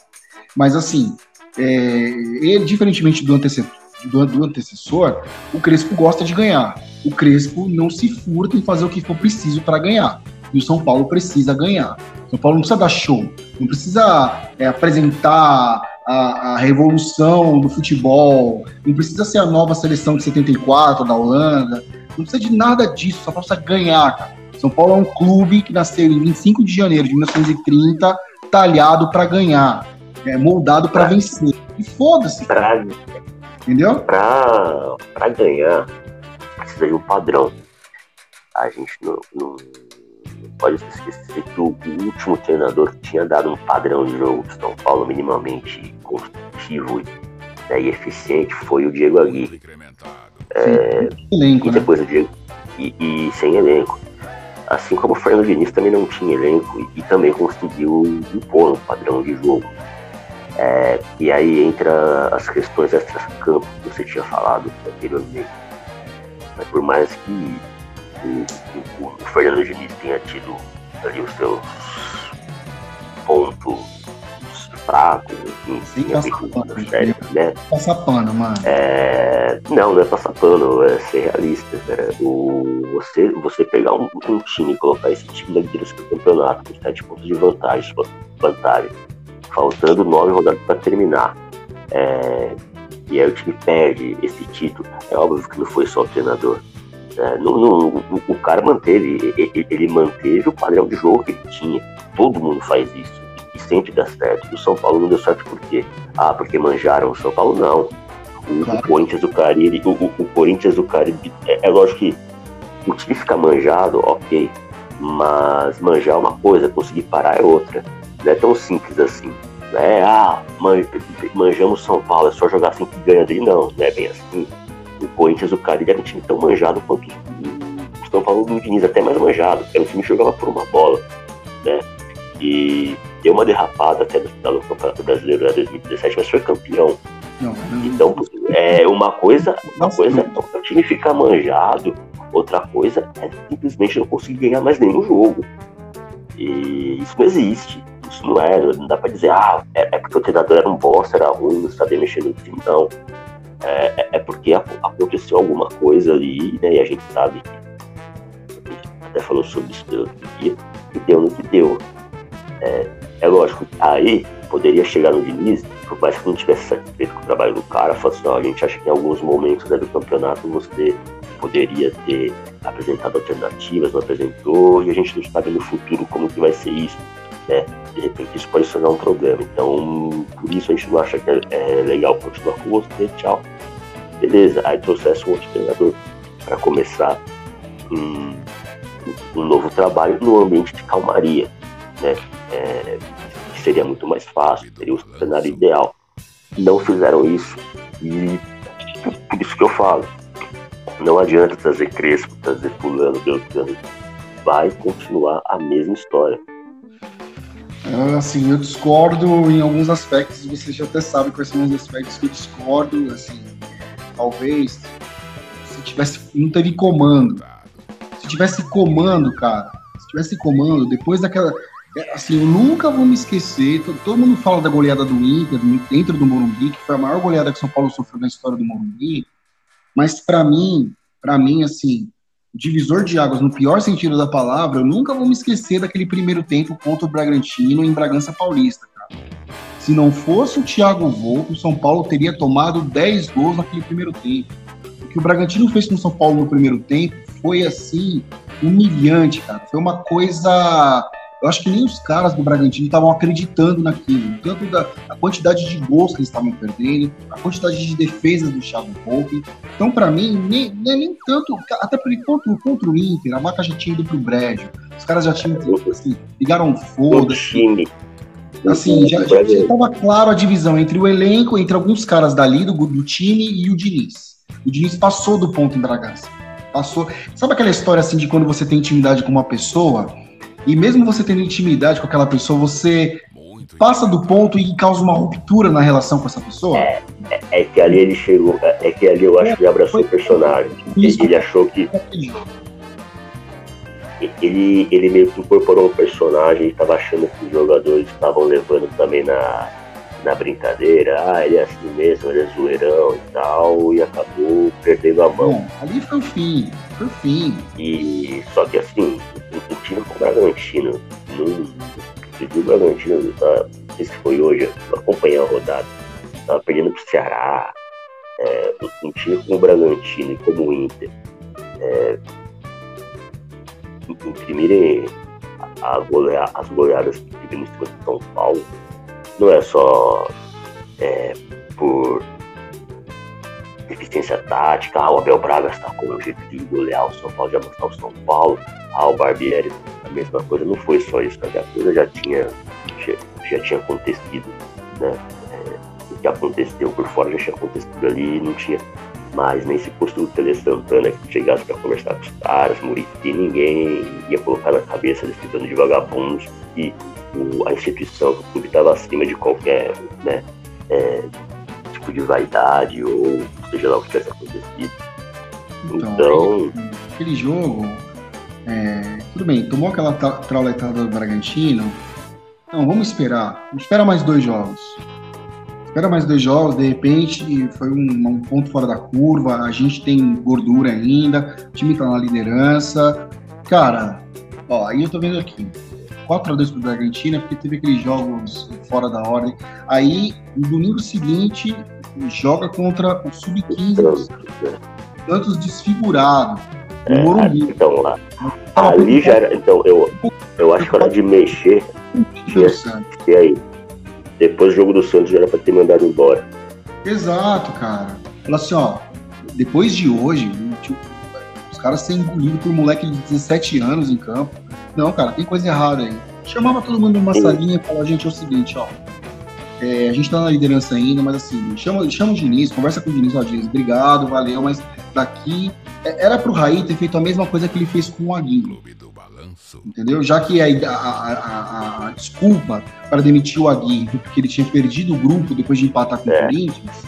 Mas assim, é, ele, diferentemente do antecessor, do, do antecessor, o Crespo gosta de ganhar. O Crespo não se furta em fazer o que for preciso para ganhar. E o São Paulo precisa ganhar. O São Paulo não precisa dar show, não precisa é, apresentar a, a, revolução do futebol, não precisa ser a nova seleção de 74 da Holanda, não precisa de nada disso, só precisa ganhar, cara. São Paulo é um clube que nasceu em 25 de janeiro de 1930, talhado para ganhar, é, moldado para vencer. E foda-se. Entendeu? Para ganhar, de um padrão. A gente não, não, não pode esquecer que o, o, último treinador que tinha dado um padrão de jogo de São Paulo minimamente construtivo né, e eficiente foi o Diego Aguirre. É, elenco, e né? depois né? o Diego. E, e, sem elenco. Assim como o Fernando Diniz também não tinha elenco e, e também conseguiu impor um padrão de jogo. É, e aí entra as questões extra-campo que você tinha falado anteriormente. Mas por mais que o, o, o Fernando Diniz tenha tido ali os seus pontos fracos, enfim, Sim, passa pano, série, né? Passa pano, mano. É, não, não é passar pano, é ser realista. Né? O, você, você pegar um, um time e colocar esse time na liderança do campeonato com sete pontos de vantagem, vantagem faltando nove rodadas para terminar. É, e aí o time perde esse título. É óbvio que não foi só o treinador. É, não, não, o, o, cara manteve, ele, ele, manteve o padrão de jogo que ele tinha. Todo mundo faz isso. E sempre dá certo. O São Paulo não deu certo por quê? Ah, porque manjaram o São Paulo? Não. O, claro. o Corinthians do Caribe, o, o, Corinthians do Caribe, é, é lógico que o time ficar manjado, ok. Mas manjar é uma coisa, conseguir parar é outra. Não é tão simples assim. Né? Ah, man, manjamos São Paulo, é só jogar assim que ganha dele. Não, não é bem assim. O Corinthians, o Caribe era um time tão manjado quanto o São Paulo do Diniz, até mais manjado. Era um time que jogava por uma bola. Né? E deu uma derrapada até no final do Campeonato Brasileiro de 2017, mas foi campeão. Não, não, então, é uma coisa, uma coisa é o time ficar manjado, outra coisa é simplesmente não conseguir ganhar mais nenhum jogo. E isso não existe. Isso não é, não dá pra dizer, ah, é, é porque o treinador era um bosta, era ruim, não sabia mexer no time, não. É, é, é porque aconteceu alguma coisa ali, né? E a gente sabe que a gente até falou sobre isso outro dia, e deu no que deu. É, é lógico, aí poderia chegar no Diniz, por mais que não tivesse satisfeito com o trabalho do cara, falar assim, a gente acha que em alguns momentos né, do campeonato você poderia ter apresentado alternativas, não apresentou, e a gente não sabe no futuro como que vai ser isso. Né? De repente isso pode se tornar um problema. Então, por isso a gente não acha que é, é legal continuar com você, tchau. Beleza, aí trouxesse um outro treinador para começar um, um, novo trabalho no ambiente de calmaria, né? É, seria muito mais fácil, seria o cenário ideal. Não fizeram isso e por isso que eu falo, não adianta trazer Crespo, trazer Fulano, Beltrano. Vai continuar a mesma história. Assim, eu discordo em alguns aspectos, você já até sabe quais são os aspectos que eu discordo, assim, talvez se tivesse, não teve comando, se tivesse comando, cara, se tivesse comando, depois daquela, assim, eu nunca vou me esquecer, todo, todo mundo fala da goleada do Inter, dentro do Morumbi, que foi a maior goleada que São Paulo sofreu na história do Morumbi, mas para mim, para mim, assim, divisor de águas no pior sentido da palavra, eu nunca vou me esquecer daquele primeiro tempo contra o Bragantino em Bragança Paulista, cara. Se não fosse o Thiago Volpe, o São Paulo teria tomado 10 gols naquele primeiro tempo. O que o Bragantino fez com o São Paulo no primeiro tempo foi assim humilhante, cara. Foi uma coisa eu acho que nem os caras do Bragantino estavam acreditando naquilo. Tanto da a quantidade de gols que eles estavam perdendo, a quantidade de defesas do Thiago Volpe. Então, para mim, nem, nem, nem, tanto. Até porque contra, contra o Inter, a vaca já tinha ido pro brejo. Os caras já tinham, assim, ligaram foda-se. Assim, já, já, já estava claro a divisão entre o elenco, entre alguns caras dali do, do time e o Diniz. O Diniz passou do ponto em Bragança. Passou. Sabe aquela história assim de quando você tem intimidade com uma pessoa? E mesmo você tendo intimidade com aquela pessoa, você passa do ponto e causa uma ruptura na relação com essa pessoa? É, é, é que ali ele chegou, é, é que ali eu acho que ele abraçou o personagem. Isso. Ele achou que. Ele, ele meio que incorporou o personagem e estava achando que os jogadores estavam levando também na, na brincadeira. Ah, ele é assim mesmo, ele é zoeirão e tal, e acabou perdendo a mão. Bom, ali foi o fim, o fim. E só que assim, o time com o Bragantino, no, o Bragantino, tá, não sei se foi hoje, eu acompanhei a rodada, tava perdendo pro Ceará, é, time como o Bragantino e como o Inter, é, imprimirem a as goleadas que tivemos em São Paulo, não é só é, por deficiência tática, ah, o Abel Braga está com o jeito de golear o São Paulo, de amassar o São Paulo, ah, o Barbieri, a mesma coisa, não foi só isso, a coisa já tinha, já, já tinha acontecido, né? É, o que aconteceu por fora já tinha acontecido ali, não tinha mais nem se fosse o Tele Santana que chegasse para conversar com os caras, Murici, ninguém ia colocar na cabeça desse bando de vagabundos que o, a instituição, o clube estava acima de qualquer, né? É, tipo de vaidade ou seja lá o que tivesse acontecido. Então, então aquele jogo, é, tudo bem, tomou aquela trauletada do Bragantino. Não, vamos esperar. Espera mais dois jogos. Espera mais dois jogos, de repente foi um, um ponto fora da curva. A gente tem gordura ainda, o time tá na liderança. Cara, ó, aí eu tô vendo aqui. 4x2 pro Bragantino, porque teve aqueles jogos fora da ordem. Aí, no domingo seguinte, joga contra o Sub-15 Santos desfigurado. no é, Morumbi. Então, lá. Ali já era. Então, eu, eu acho que era de mexer. E aí? Depois do jogo do Santos já era pra ter mandado embora. Exato, cara. Fala assim, ó. Depois de hoje, tipo, os caras serem engolidos por um moleque de 17 anos em campo. Não, cara, tem coisa errada aí. Chamava todo mundo numa salinha e falava, gente, é o seguinte, ó. É, a gente tá na liderança ainda, mas assim, chama, chama o Diniz, conversa com o Diniz, ó, Diniz, obrigado, valeu, mas daqui. É, era pro Raí ter feito a mesma coisa que ele fez com o Aguirre. Entendeu? Já que a, a, a, a desculpa para demitir o Aguirre, porque ele tinha perdido o grupo depois de empatar com o é. Corinthians,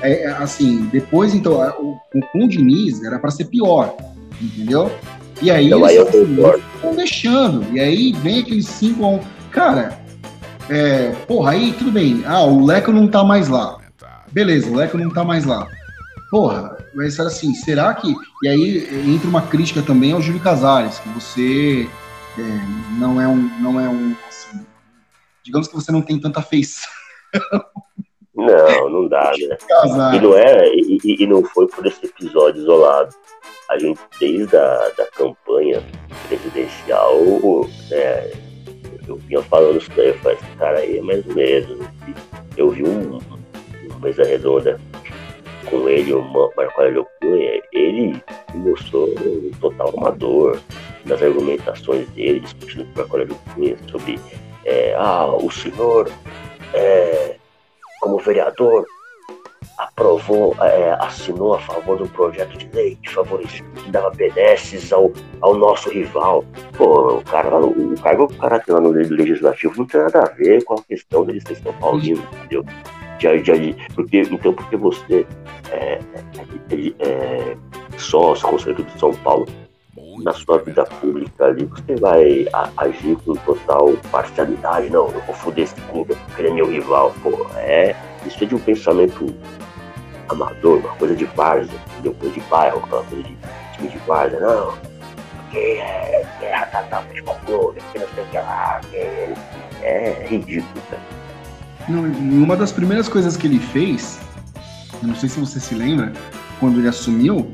é, é, assim, depois então, o, com o Diniz era para ser pior, entendeu? E aí então, eles estão deixando. E aí vem aqueles 5 a 1. Cara, é, porra, aí tudo bem. Ah, o Leco não tá mais lá. Beleza, o Leco não tá mais lá. Porra, vai ser assim, será que. E aí entra uma crítica também ao Júlio Casares, que você é, não é um. Não é um assim, digamos que você não tem tanta feição. Não, não dá, [LAUGHS] né? E não, é, e, e, não foi por esse episódio isolado. A gente, desde a da campanha presidencial, é, eu vinha falando isso daí, eu falei, esse cara aí é mais menos. Eu vi um, uma mesa redonda com ele, o Marco Aurélio Cunha, ele mostrou um total amador nas argumentações dele, discutindo com o Marco Aurélio Cunha sobre é, ah, o senhor, é, como vereador, aprovou, é, assinou a favor do projeto de lei que favorecia, que dava benesses ao, ao nosso rival. Pô, o cara, o, o cargo que o cara tem lá no legislativo não tem nada a ver com a questão dele ser São Paulino, entendeu? De, de, porque, então, porque você é, é, é sócio, conselheiro de São Paulo, na sua vida pública ali, você vai agir com total parcialidade. Não, eu vou foder esse clube porque ele é meu rival. Pô, é, isso é de um pensamento amador, uma coisa de várzea, entendeu? Coisa de bairro, aquela coisa de time de várzea, não. Porque é guerra tá, tá, futebol clube, que não sei o que lá, é, é ridículo, cara. Não, uma das primeiras coisas que ele fez, não sei se você se lembra, quando ele assumiu,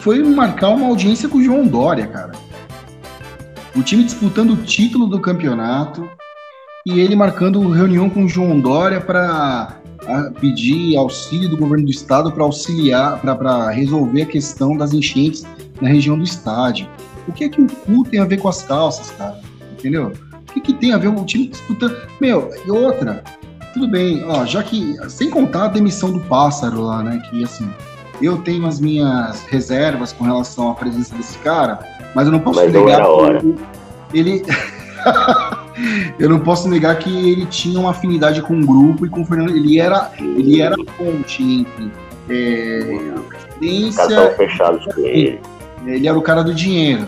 foi marcar uma audiência com o João Dória, cara. O time disputando o título do campeonato e ele marcando reunião com o João Dória para pedir auxílio do governo do estado para auxiliar, para resolver a questão das enchentes na região do estádio. O que é que o cu tem a ver com as calças, cara? Entendeu? O que, que tem a ver o time disputando? Meu, e outra, tudo bem, ó, já que, sem contar a demissão do pássaro lá, né, que assim, eu tenho as minhas reservas com relação à presença desse cara, mas eu não posso mas negar não que ele, eu não posso negar que ele tinha uma afinidade com o grupo e com o Fernando. Ele era, ele era ponte entre é, a fechados com ele. Ele era o cara do dinheiro.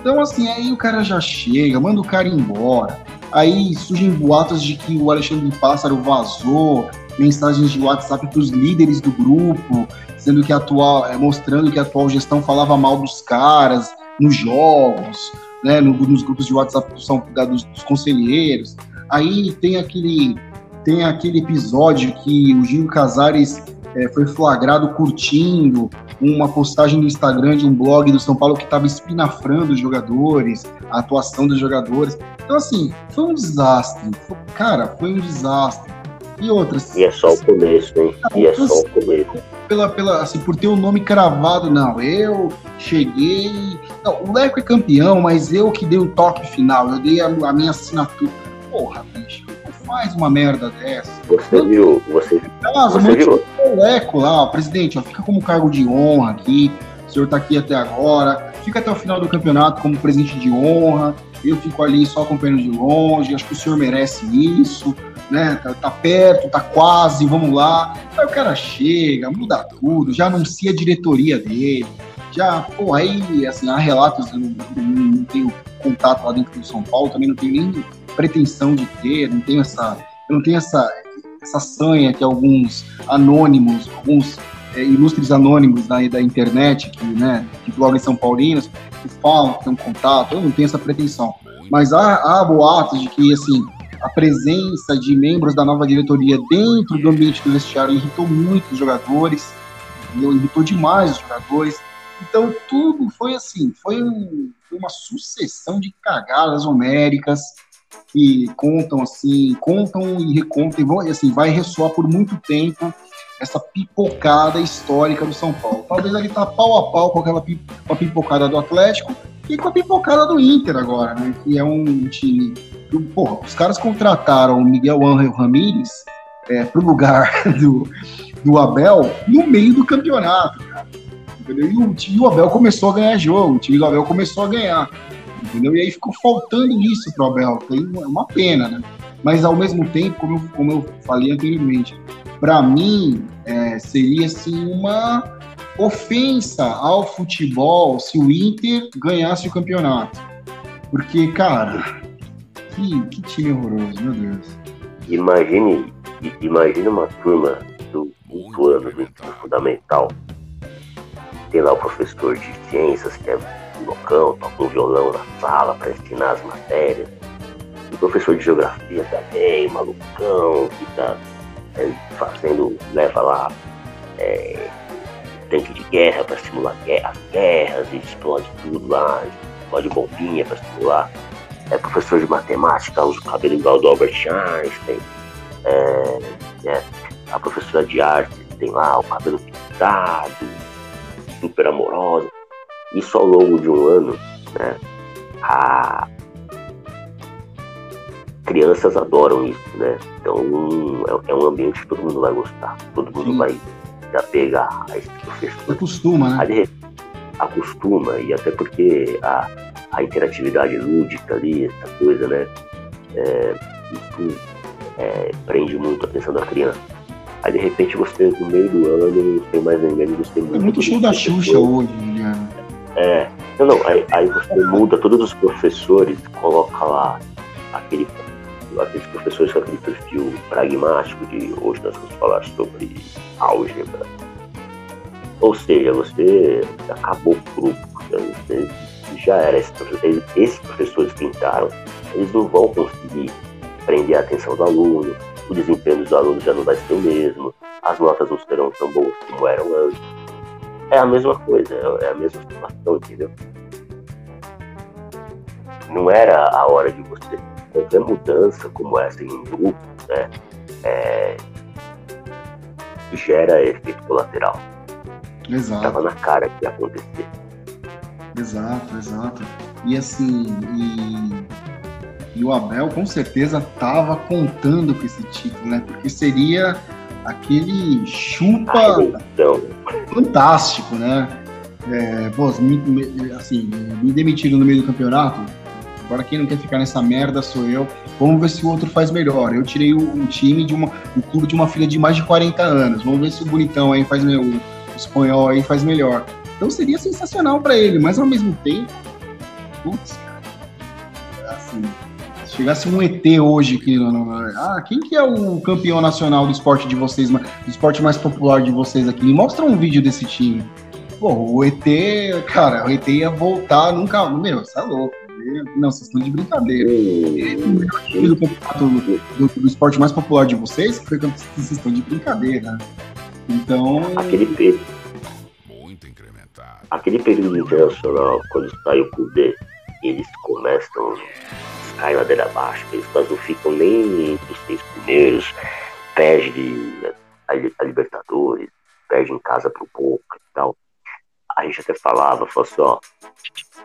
Então, assim, aí o cara já chega, manda o cara embora. Aí surgem boatos de que o Alexandre Pássaro vazou mensagens de WhatsApp para os líderes do grupo, sendo que atual, é, mostrando que a atual gestão falava mal dos caras nos jogos né, no, nos grupos de WhatsApp são, da, dos, dos, conselheiros. Aí tem aquele, tem aquele episódio que o Gil Casares é, foi flagrado curtindo uma postagem no Instagram de um blog do São Paulo que estava espinafrando os jogadores, a atuação dos jogadores. Então, assim, foi um desastre. Foi, cara, foi um desastre. E outras. E é só o começo, hein? E é só o começo. Pela, pela, assim, por ter o nome cravado, não. Eu cheguei. Não, o Leco é campeão, mas eu que dei o toque final. Eu dei a, a minha assinatura. Porra, bicho, faz uma merda dessa. Você eu, viu? Você, caso, você viu? O Leco lá, presidente, ó, fica como cargo de honra aqui. O senhor tá aqui até agora. Fica até o final do campeonato como presidente de honra. Eu fico ali só acompanhando de longe. Acho que o senhor merece isso né? Tá, tá, perto, tá quase, vamos lá. Aí o cara chega, muda tudo, já anuncia a diretoria dele, já, pô, aí, assim, há relatos, eu não, não, tenho contato lá dentro do São Paulo, também não tenho nem pretensão de ter, não tenho essa, eu não tenho essa, essa sanha que alguns anônimos, alguns é, ilustres anônimos da, da internet, que, né, que blogam São Paulinos, que falam que tem um contato, eu não tenho essa pretensão. Mas há, há boatos de que, assim, a presença de membros da nova diretoria dentro do ambiente do vestiário irritou muito os jogadores, irritou demais os jogadores. Então tudo foi assim, foi, um, uma sucessão de cagadas homéricas que contam assim, contam e recontam e vão, assim, vai ressoar por muito tempo essa pipocada histórica do São Paulo. Talvez ele tá pau a pau com aquela com a pipocada do Atlético e com a pipocada do Inter agora, né? Que é um time. Porra, os caras contrataram o Miguel Ángel Ramírez é, pro lugar [LAUGHS] do, do Abel no meio do campeonato, cara. Entendeu? E o time do Abel começou a ganhar jogo, o time do Abel começou a ganhar. Entendeu? E aí ficou faltando isso pro Abel. Tem uma pena, né? Mas ao mesmo tempo, como eu, como eu falei anteriormente, para mim é, seria assim uma ofensa ao futebol se o Inter ganhasse o campeonato. Porque, cara, que, que time horroroso, meu Deus. Imagine, imagine uma turma do quinto ano do ensino fundamental. Tem lá o professor de ciências, que é loucão, toca um violão na sala para ensinar as matérias. O professor de geografia também, malucão, que tá é, fazendo, leva lá é, tanque de guerra para simular as guerras e explode tudo lá, explode bombinha para simular. É professor de matemática, usa o cabelo igual do Albert Einstein. É, é, a professora de arte tem lá o cabelo pintado, super amorosa. Isso ao longo de um ano, né? A... Crianças adoram isso, né? Então é, é um ambiente que todo mundo vai gostar, todo mundo Sim. vai se apegar a esse professor. Acostuma, né? Ali, acostuma, e até porque a, a interatividade lúdica ali, essa coisa, né? É, isso é, prende muito a atenção da criança. Aí de repente você, no meio do ano, tem mais nem menos você muda. É muito show da Xuxa hoje, Juliano. É. Não, não, aí, aí você muda todos os professores, coloca lá aquele aqueles professores com aquele perfil pragmático de hoje nós vamos falar sobre álgebra. Ou seja, você acabou o grupo, você já era. Esses professores que entraram, eles não vão conseguir prender a atenção do aluno, o desempenho dos alunos já não vai ser o mesmo, as notas não serão tão boas como eram antes. É a mesma coisa, é a mesma situação, entendeu? Não era a hora de você qualquer mudança como essa em um grupo, né, é, gera efeito colateral. Exato. Estava na cara que ia acontecer. Exato, exato. E assim, e, e o Abel com certeza estava contando com esse título, né? Porque seria aquele chupa fantástico, né? É, pô, me, assim, me demitiram no meio do campeonato, Agora quem não quer ficar nessa merda sou eu. Vamos ver se o outro faz melhor. Eu tirei um time de uma, um clube de uma filha de mais de 40 anos. Vamos ver se o bonitão aí faz melhor, o espanhol aí faz melhor. Então seria sensacional para ele, mas ao mesmo tempo, putz, chegasse um ET hoje que ah, quem que é o campeão nacional do esporte de vocês, do esporte mais popular de vocês aqui? Me mostra um vídeo desse time. Pô, o ET, cara, o ET ia voltar nunca, meu, você é louco. Não, vocês estão de brincadeira. O melhor time do campeonato do, do, esporte mais popular de vocês, foi vocês estão de brincadeira. Então. Aquele período. Muito incrementado. Aquele período internacional, quando saiu o Kudê, eles começam a cair ladeira abaixo, eles quase não ficam nem entre os seis primeiros, perde a, a Libertadores, perde em casa pro Boca e tal. A gente até falava, falou assim, ó,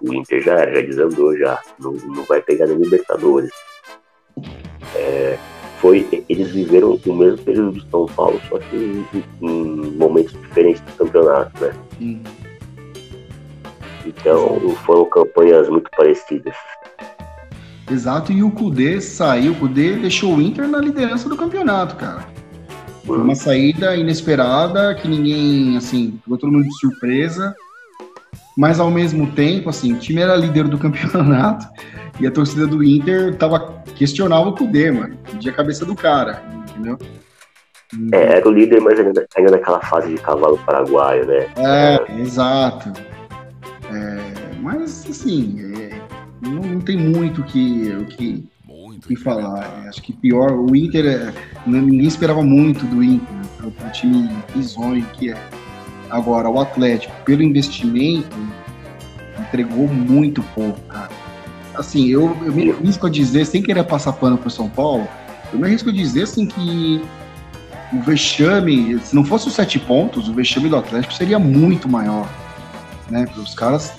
o Inter já era, já desandou já, não, não vai pegar nem Libertadores. É, foi, eles viveram o mesmo período do São Paulo, só que em, em momentos diferentes do campeonato, né? Hum. Então foram campanhas muito parecidas. Exato, e o Kudê saiu, o Kudê deixou o Inter na liderança do campeonato, cara. Foi uma saída inesperada, que ninguém, assim, pegou todo mundo de surpresa mas ao mesmo tempo, assim, o time era líder do [LAUGHS] campeonato e a torcida do Inter tava questionava o Kudê, mano, pedia a cabeça do cara, entendeu? É, era o líder, mas ainda, ainda naquela fase de cavalo paraguaio, né? É, é. exato. É, mas, assim, é, não, não, tem muito que, o que, que falar. Acho que pior, o Inter, é, ninguém esperava muito do Inter, né? o time risonho que é. Agora, o Atlético, pelo investimento, entregou muito pouco, cara. Assim, eu, eu me arrisco a dizer, sem querer passar pano pro São Paulo, eu me arrisco a dizer, assim, que o vexame, se não fosse os sete pontos, o vexame do Atlético seria muito maior, né? Os caras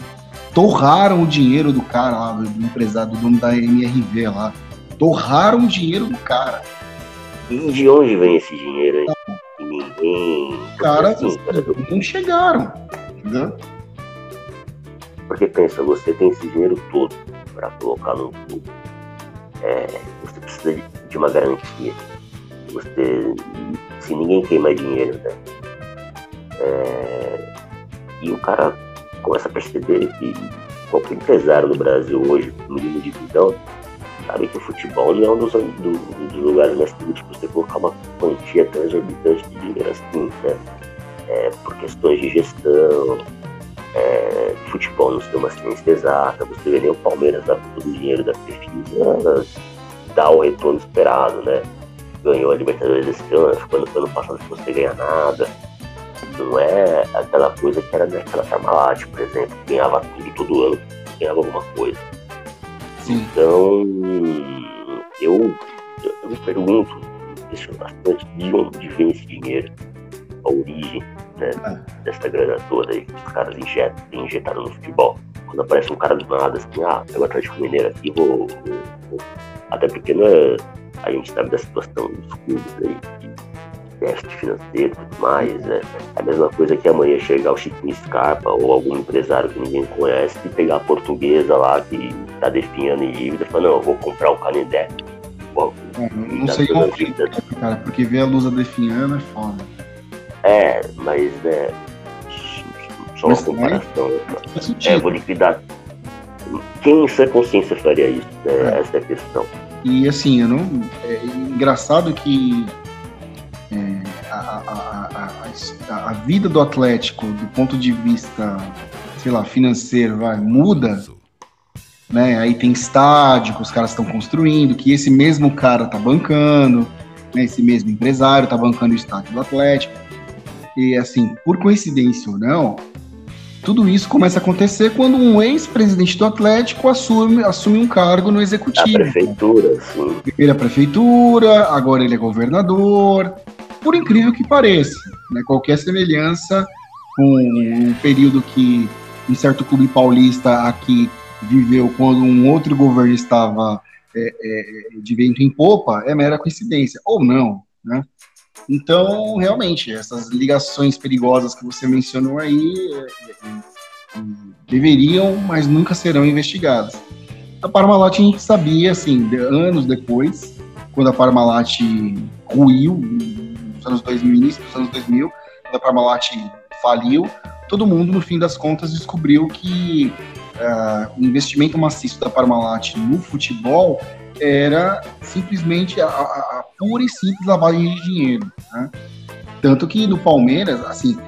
torraram o dinheiro do cara lá, do empresário, do dono da MRV lá. Torraram o dinheiro do cara. E de onde vem esse dinheiro aí? Ninguém. Cara, assim, cara, não chegaram. Entendeu? Porque pensa, você tem esse dinheiro todo para colocar no clube. É, você precisa de uma garantia. Você, se ninguém queima dinheiro, né? É, e o cara começa a perceber que qualquer empresário no Brasil hoje, no mínimo de visão, sabe que o futebol não é um dos, do, dos lugares mais seguros de você colocar uma quantia tão exorbitante de dinheiro assim, né? É, por questões de gestão, é, futebol não tem uma ciência exata, você vê nem o Palmeiras dar todo o dinheiro da Crefisa, dá o retorno esperado, né? Ganhou a Libertadores esse ano, quando ano passado você ganha nada não é aquela coisa que era naquela Parmalat, por exemplo, que ganhava tudo todo ano, ganhava alguma coisa. Sim. Então, eu, eu me pergunto, questiono bastante de onde vem esse dinheiro, a origem né, é. dessa grana toda aí que os caras injetam, injetaram no futebol. Quando aparece um cara do nada, assim, ah, pega o Atlético Mineiro aqui, vou, vou, vou. Até porque não é, a gente sabe da situação dos clubes aí, déficit financeiro e tudo mais. É a mesma coisa que amanhã chegar o Chico Scarpa ou algum empresário que ninguém conhece e pegar a portuguesa lá que tá definhando em dívida e falar, não, eu vou comprar o Canindé. Pô, é, não sei como vida... cara, porque ver a Lusa definhando é foda. É, mas né, só uma comparação. É, vou liquidar. Quem em sua consciência faria isso? Né? É. Essa é a questão. E assim, eu não. É engraçado que é, a, a, a, a, vida do Atlético, do ponto de vista, sei lá, financeiro, vai, muda. Né? Aí tem estádio que os caras estão construindo, que esse mesmo cara tá bancando, né? esse mesmo empresário tá bancando o estádio do Atlético. E assim, por coincidência ou não, tudo isso começa a acontecer quando um ex-presidente do Atlético assume, assume um cargo no executivo. A prefeitura, sim. Primeiro a prefeitura, agora ele é governador, por incrível que pareça. Né? Qualquer semelhança com um período que um certo clube paulista aqui viveu quando um outro governo estava é, é, de vento em popa é mera coincidência, ou não, né? Então, realmente, essas ligações perigosas que você mencionou aí é, é, deveriam, mas nunca serão investigadas. A Parmalat a gente sabia, assim, anos depois, quando a Parmalat ruiu, nos anos 2000, início dos anos 2000, quando a Parmalat faliu, todo mundo, no fim das contas, descobriu que uh, o investimento maciço da Parmalat no futebol era simplesmente a, a, a pura e simples lavagem de dinheiro. Né? Tanto que no Palmeiras, assim,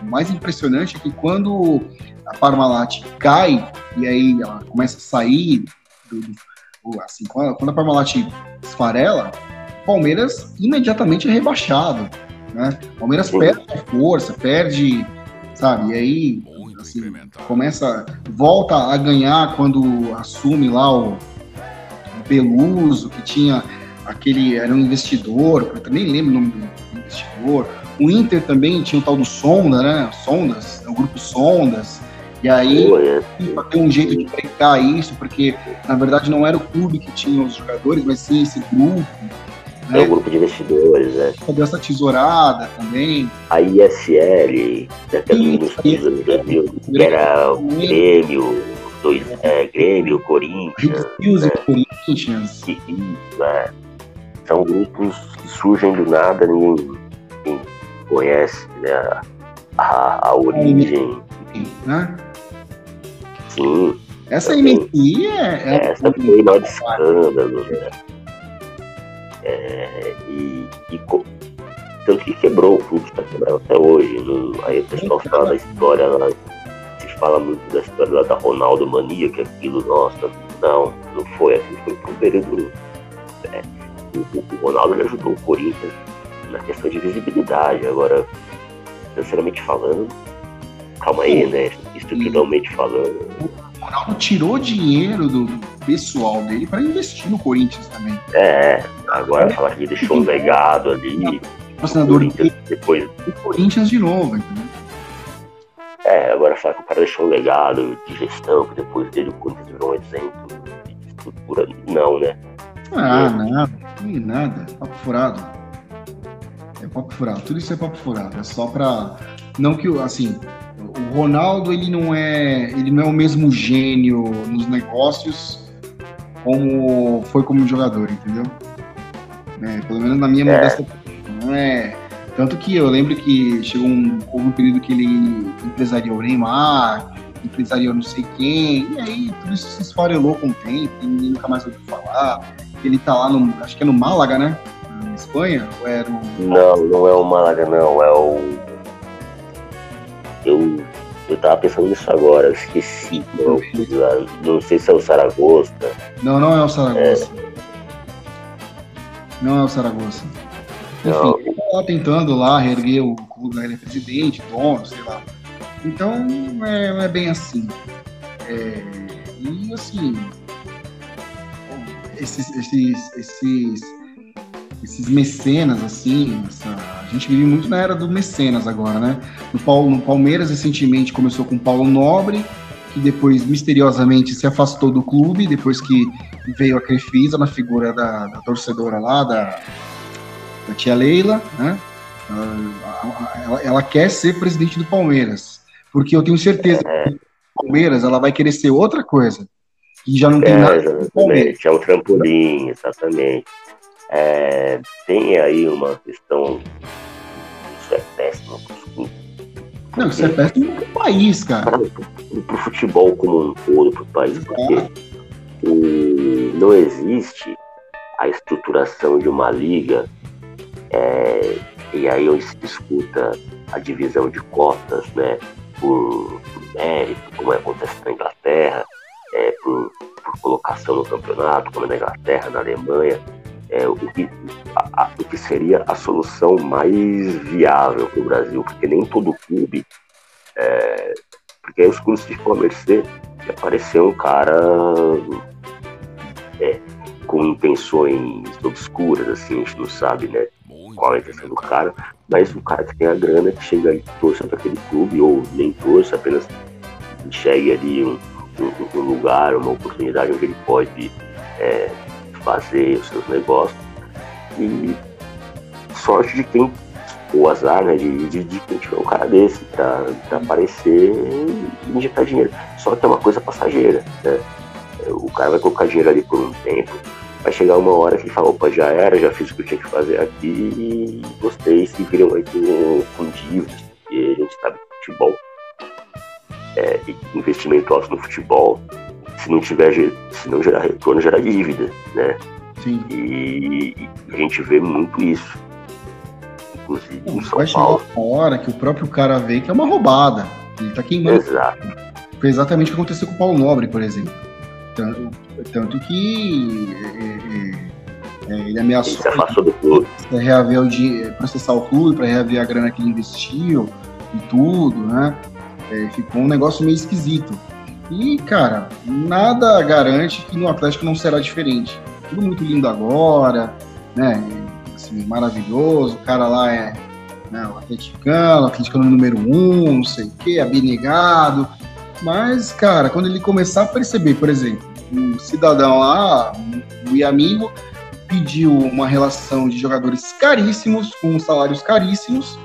o mais impressionante é que quando a Parmalat cai e aí ela começa a sair, do, do, assim, quando a Parmalat esfarela, Palmeiras imediatamente é rebaixado. Né? Palmeiras perde força, perde, sabe? E aí assim, começa, volta a ganhar quando assume lá o, o Peluso, que tinha aquele, era um investidor, eu nem lembro o nome do investidor. O Inter também tinha o tal do Sonda, né? Sondas, é o grupo Sondas. E aí, para ter um jeito de brecar isso, porque na verdade não era o clube que tinha os jogadores, mas sim esse grupo. É um grupo de investidores, né? Deu essa tesourada também. A ISL, dos anos 2000, que era o Grêmio, dois, é, Grêmio, Corinthians. Rios né? e Corinthians. né? São grupos que surgem do nada, ninguém, ninguém conhece né? a, a origem. Né? Sim. Essa MSI é, é. Essa foi o maior escândalo, né? É, e, e tanto que quebrou o clube, está quebrado até hoje. No, aí o pessoal fala da história lá, se fala muito da história lá da Ronaldo Mania, que aquilo, nossa, não, não foi, aquilo foi por um período. É, o, o, Ronaldo ajudou o Corinthians na questão de visibilidade. Agora, financeiramente falando, calma aí, né? Estruturalmente falando. O Ronaldo tirou dinheiro do pessoal dele para investir no Corinthians também. É, agora falar que ele deixou um legado ali. Patrocinador depois. O Corinthians de novo, entendeu? É, agora falar que o cara deixou um legado de gestão, que depois dele o Corinthians virou um exemplo de estrutura. Não, né? Ah, nada. Nada. Papo furado. É papo furado. Tudo isso é papo furado. É só pra. Não que, assim, o Ronaldo ele não é ele não é o mesmo gênio nos negócios como foi como jogador, entendeu? É, pelo menos na minha é. modesta não é tanto que eu lembro que chegou um, houve um período que ele empresariou o Neymar, empresariou não sei quem, e aí tudo isso se esfarelou com o tempo, e ninguém nunca mais ouviu falar. Ele tá lá no, acho que é no Málaga, né? Na Espanha? Ou era o... Não, não é o Málaga, não, é o. Eu, eu tava pensando nisso agora, eu esqueci. Não, não sei se é o Saragossa. Não, não é o Saragossa. É. Não é o Saragossa. Enfim, ele lá tentando lá reerguer o clube, ele é presidente, dono, sei lá. Então, não é, não é bem assim. É, e assim, esses, esses, esses, esses mecenas, assim, essa, a gente vive muito na era do mecenas agora, né? No, Paulo, no Palmeiras, recentemente, começou com Paulo Nobre, que depois misteriosamente se afastou do clube, depois que veio a Crefisa na figura da, da torcedora lá, da, da tia Leila, né? Ela, ela, quer ser presidente do Palmeiras, porque eu tenho certeza que o Palmeiras ela vai querer ser outra coisa, que já não tem é, nada. Exatamente, é um trampolim, exatamente. É, tem aí uma questão, isso é péssimo Não, isso é péssimo para o país, cara. Para o futebol como um todo, para o país, porque o, não existe a estruturação de uma liga é, e aí onde se discuta a divisão de cotas, né, por, por mérito, como acontece na Inglaterra, é, por, por, colocação no campeonato, como na Inglaterra, na Alemanha, é, o, que, a, a, o que seria a solução mais viável para o Brasil, porque nem todo clube, é, porque aí os clubes ficam a mercê de aparecer um cara é, com intenções obscuras, assim, a gente não sabe, né? qual é a intenção do cara, mas o cara que tem a grana, que chega ali, torça para aquele clube, ou nem torça, apenas enxergue ali um, um, um, lugar, uma oportunidade onde ele pode é, fazer os seus negócios. E sorte de quem, ou azar, né, de, de, de quem tiver um cara desse para aparecer e injetar dinheiro. Só que é uma coisa passageira, né? O cara vai colocar dinheiro ali por um tempo, vai chegar uma hora que ele fala, opa, já era, já fiz o que eu tinha que fazer aqui e gostei, se viram aí com, com dívidas, porque a gente sabe que futebol, é, investimento alto no futebol, se não tiver, se não gerar retorno, gera dívida, né? Sim. E, e a gente vê muito isso. Inclusive em São vai Paulo. chegar uma hora que o próprio cara vê que é uma roubada. Ele tá queimando. Exato. Foi exatamente o que aconteceu com o Paulo Nobre, por exemplo. Tanto, tanto que é, é, é ele ameaçou. Ele se afastou do clube. Reaver o dinheiro, processar o clube para reaver a grana que ele investiu e tudo, né? É, ficou um negócio meio esquisito. E, cara, nada garante que no Atlético não será diferente. Tudo muito lindo agora, né? Assim, maravilhoso. O cara lá é né, o atleticano, o atleticano número um, não sei o quê, abnegado mas, cara, quando ele começar a perceber, por exemplo, um cidadão lá, o Iamigo, pediu uma relação de jogadores caríssimos, com salários caríssimos,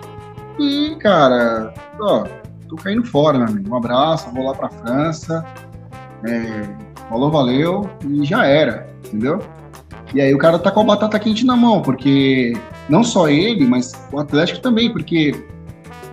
e, cara, ó, tô caindo fora, meu amigo. Um abraço, vou lá pra França. É, falou, valeu, e já era, entendeu? E aí o cara tá com a batata quente na mão, porque não só ele, mas o Atlético também, porque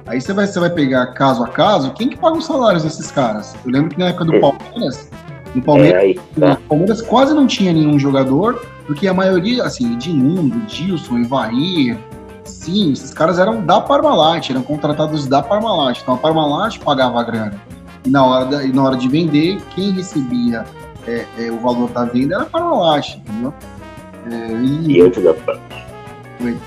Aí você vai, você vai pegar caso a caso, quem que paga os salários desses caras? Eu lembro que na época do é. Palmeiras, no Palmeiras, é, aí, tá. Palmeiras quase não tinha nenhum jogador, porque a maioria, assim, Edmundo, Dilson, Ivair, sim, esses caras eram da Parmalat, eram contratados da Parmalat. Então a Parmalat pagava a grana. E na hora, da, na hora de vender, quem recebia é, é, o valor da venda era a Parmalat, entendeu? É, e... e antes da. Oi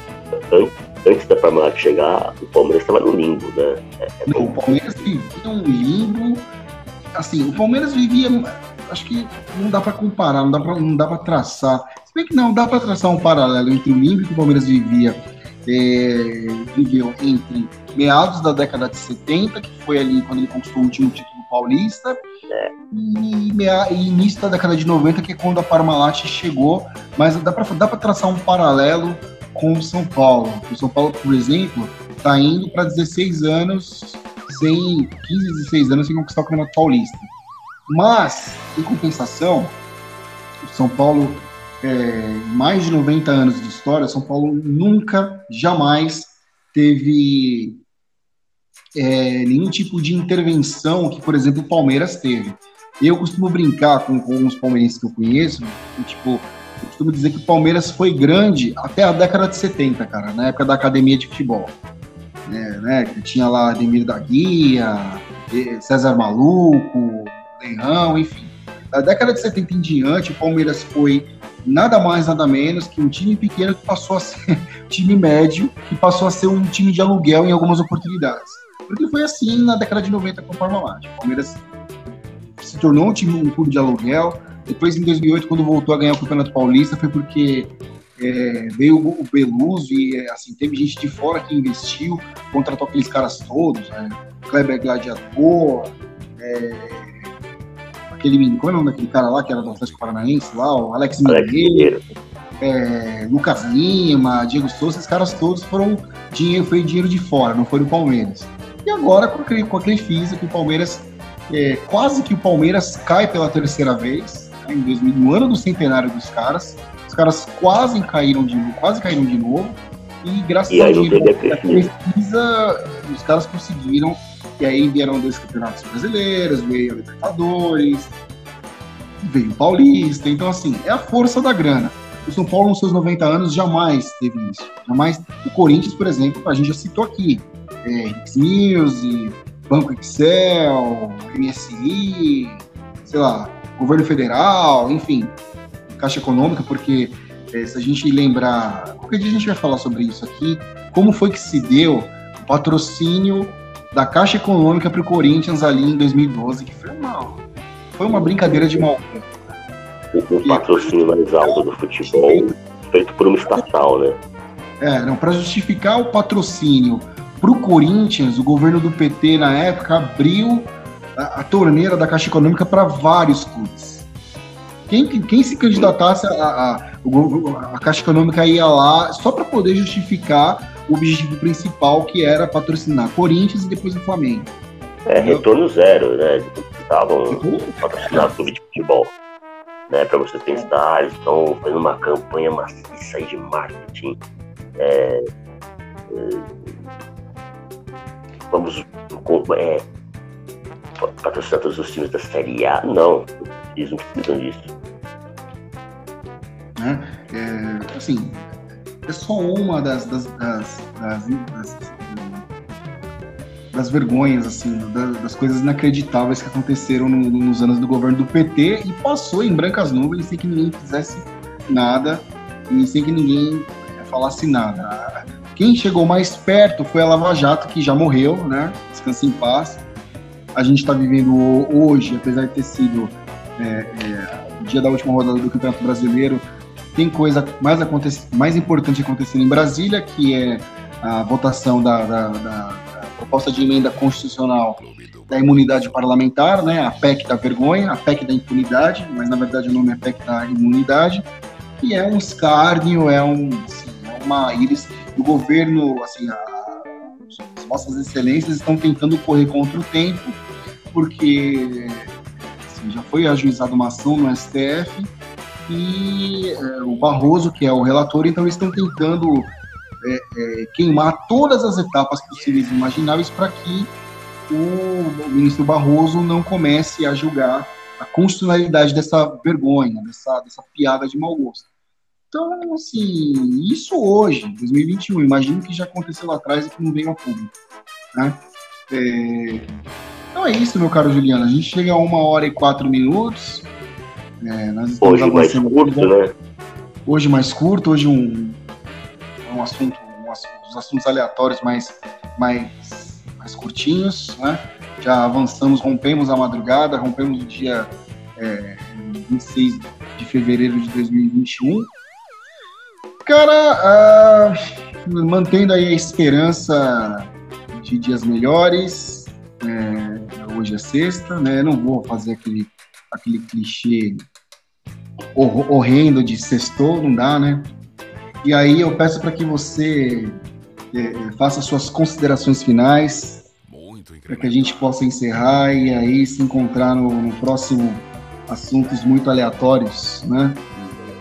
antes da Parmalat chegar, o Palmeiras estava no limbo, né? É, é não, o Palmeiras vivia um limbo. Assim, o Palmeiras vivia. Acho que não dá para comparar, não dá para não dá para traçar. Se bem que não, dá para traçar um paralelo entre o limbo que o Palmeiras vivia, é, viveu entre meados da década de 70, que foi ali quando ele conquistou o último título paulista, é. e, mea, e início da década de 90, que é quando a Parmalat chegou. Mas dá para traçar um paralelo com o São Paulo. O São Paulo, por exemplo, está indo para 16 anos, sem 15, 16 anos sem conquistar o Campeonato Paulista. Mas, em compensação, o São Paulo, é, mais de 90 anos de história, São Paulo nunca, jamais teve é, nenhum tipo de intervenção que, por exemplo, o Palmeiras teve. Eu costumo brincar com, com alguns palmeirenses que eu conheço, e, tipo, eu costumo dizer que o Palmeiras foi grande até a década de 70, cara, na época da academia de futebol. É, né, que tinha lá Ademir da Guia, César Maluco, Leão, enfim. Da década de 70 em diante, o Palmeiras foi nada mais, nada menos que um time pequeno que passou a ser [LAUGHS] time médio, que passou a ser um time de aluguel em algumas oportunidades. Porque foi assim na década de 90 com o Parmalat. O Palmeiras se tornou um time, um clube de aluguel, depois, em 2008, quando voltou a ganhar o Campeonato Paulista, foi porque é, veio o Beluso e é, assim, teve gente de fora que investiu, contratou aqueles caras todos, né? Kleber Gladiador, é, aquele menino, qual é o nome daquele cara lá que era do Atlético Paranaense lá, o Alex, Alex Mineiro, é, Lucas Lima, Diego Souza, esses caras todos foram dinheiro, foi dinheiro de fora, não foi do Palmeiras. E agora com aquele, com aquele físico, o Palmeiras, é, quase que o Palmeiras cai pela terceira vez, em 2000, no ano do centenário dos caras. Os caras quase caíram de novo, quase caíram de novo. E graças e a pesquisa, os caras conseguiram. E aí vieram dois campeonatos brasileiros, veio a Libertadores, veio o Paulista. Então, assim, é a força da grana. O São Paulo, nos seus 90 anos, jamais teve isso. Jamais. O Corinthians, por exemplo, a gente já citou aqui. É, X Banco Excel, MSI, sei lá, governo federal, enfim, Caixa Econômica, porque é, se a gente lembrar, qualquer dia a gente vai falar sobre isso aqui, como foi que se deu o patrocínio da Caixa Econômica para o Corinthians ali em 2012, que foi uma, foi uma brincadeira de mal. O, patrocínio mais alto do futebol feito por uma estatal, né? É, não, para justificar o patrocínio para o Corinthians, o governo do PT na época abriu a, a torneira da Caixa Econômica para vários clubes. Quem, quem se candidatasse a, a, a Caixa Econômica ia lá só para poder justificar o objetivo principal, que era patrocinar Corinthians e depois o Flamengo. É, retorno zero, né? Estavam patrocinando clube de futebol. Né, para você ter estádios, estão fazendo uma campanha maciça de marketing. É, é, vamos é, patrocinar todos os times da Série A. Não, eles não precisam disso. Né? É, assim, é só uma das, das, das, das, das vergonhas, assim, das, coisas inacreditáveis que aconteceram no, nos anos do governo do PT e passou em brancas nuvens sem que ninguém fizesse nada e sem que ninguém falasse nada. Quem chegou mais perto foi a Lava Jato, que já morreu, né? Descanse em paz a gente está vivendo hoje, apesar de ter sido é, é, o dia da última rodada do Campeonato Brasileiro, tem coisa mais, mais importante acontecendo em Brasília, que é a votação da, da, da, da proposta de emenda constitucional da imunidade parlamentar, né, a PEC da vergonha, a PEC da impunidade, mas na verdade o nome é PEC da imunidade, que é um escárnio, é, um, assim, é uma íris do governo, assim, a, as nossas excelências estão tentando correr contra o tempo porque assim, já foi ajuizada uma ação no STF e é, o Barroso, que é o relator, então eles estão tentando é, é, queimar todas as etapas possíveis e imagináveis para que o, ministro Barroso não comece a julgar a constitucionalidade dessa vergonha, dessa, dessa piada de mau gosto. Então, assim, isso hoje, 2021, imagino que já aconteceu lá atrás e que não veio a público. Né? É, então é isso, meu caro Juliano. A gente chega a uma hora e quatro minutos. É, hoje mais curto, né? Hoje mais curto, hoje um, um assunto, um, os assuntos aleatórios mais, mais, mais curtinhos, né? Já avançamos, rompemos a madrugada, rompemos o dia é, 26 de fevereiro de 2021. Cara, uh, mantendo aí a esperança de dias melhores, é, hoje é sexta, né? Não vou fazer aquele, aquele clichê horrendo de sextou, não dá, né? E aí eu peço para que você é, faça suas considerações finais, para que a gente possa encerrar e aí se encontrar no, no próximo assuntos muito aleatórios, né?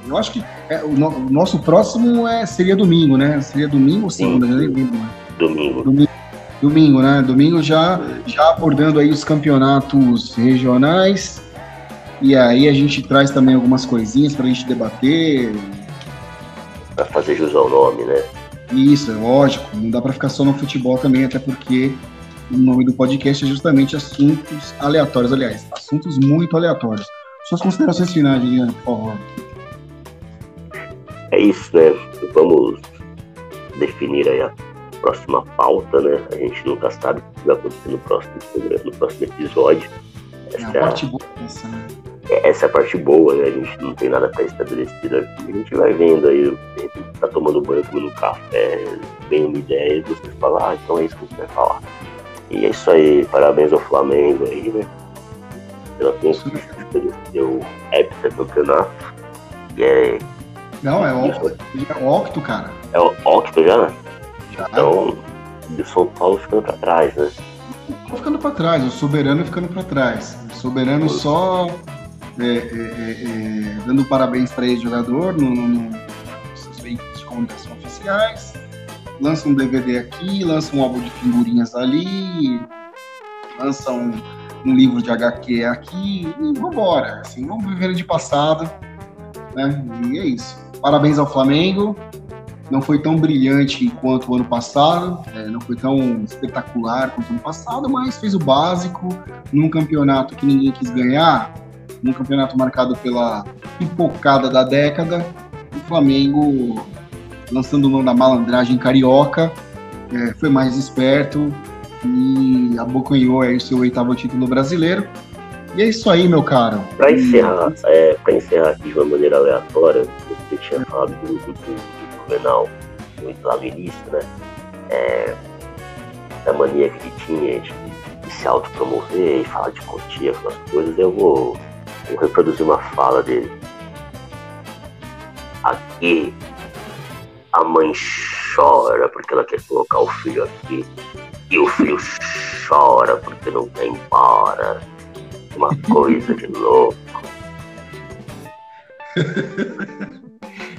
Eu acho que é, o, no, o, nosso próximo é, seria domingo, né? Seria domingo ou segunda? Né? Domingo. domingo. Domingo, né? Domingo já, já abordando aí os campeonatos regionais. E aí a gente traz também algumas coisinhas para a gente debater. Para fazer jus ao nome, né? Isso, é lógico. Não dá para ficar só no futebol também, até porque o nome do podcast é justamente assuntos aleatórios, aliás, assuntos muito aleatórios. Suas considerações finais, Juliana, por favor. É isso, né? Vamos definir aí a próxima pauta, né? A gente nunca sabe o que vai acontecer no próximo programa, no próximo episódio. Essa é a parte boa dessa, né? É, essa é a parte boa, né? A gente não tem nada pré-estabelecido aqui. A gente vai vendo aí, tá tomando banho, comendo café, vem uma ideia e você fala, ah, então é isso que a gente vai falar. E é isso aí, parabéns ao Flamengo aí, né? Pela conquista do seu heptacampeonato. E é. Não, é octo, é octo, cara. É o octo já, né? Já. Então, o São Paulo ficando pra trás, né? Ficando pra trás, o soberano ficando pra trás. O soberano só é, é, é, é dando parabéns para esse jogador no, no, no, nos veículos de comunicação oficiais lança um DVD aqui, lança um álbum de figurinhas ali, lança um, um livro de HQ aqui, e vambora. Assim, vamos viver de passado. Né? E é isso. Parabéns ao Flamengo. Não foi tão brilhante quanto o ano passado, é, não foi tão espetacular quanto o ano passado, mas fez o básico num campeonato que ninguém quis ganhar, num campeonato marcado pela pipocada da década. O Flamengo lançando o nome da malandragem carioca, é, foi mais esperto e abocanhou aí o seu oitavo título brasileiro. E é isso aí, meu caro. Para encerrar, é, pra encerrar aqui de uma maneira aleatória, você tinha falado do, do, do Juvenal, lá no início, né? É, da mania que ele tinha de, de se autopromover e falar de cotia, aquelas coisas, eu vou, vou reproduzir uma fala dele. Aqui a mãe chora porque ela quer colocar o filho aqui. E o filho chora porque não quer ir embora. Uma coisa de louco. [LAUGHS]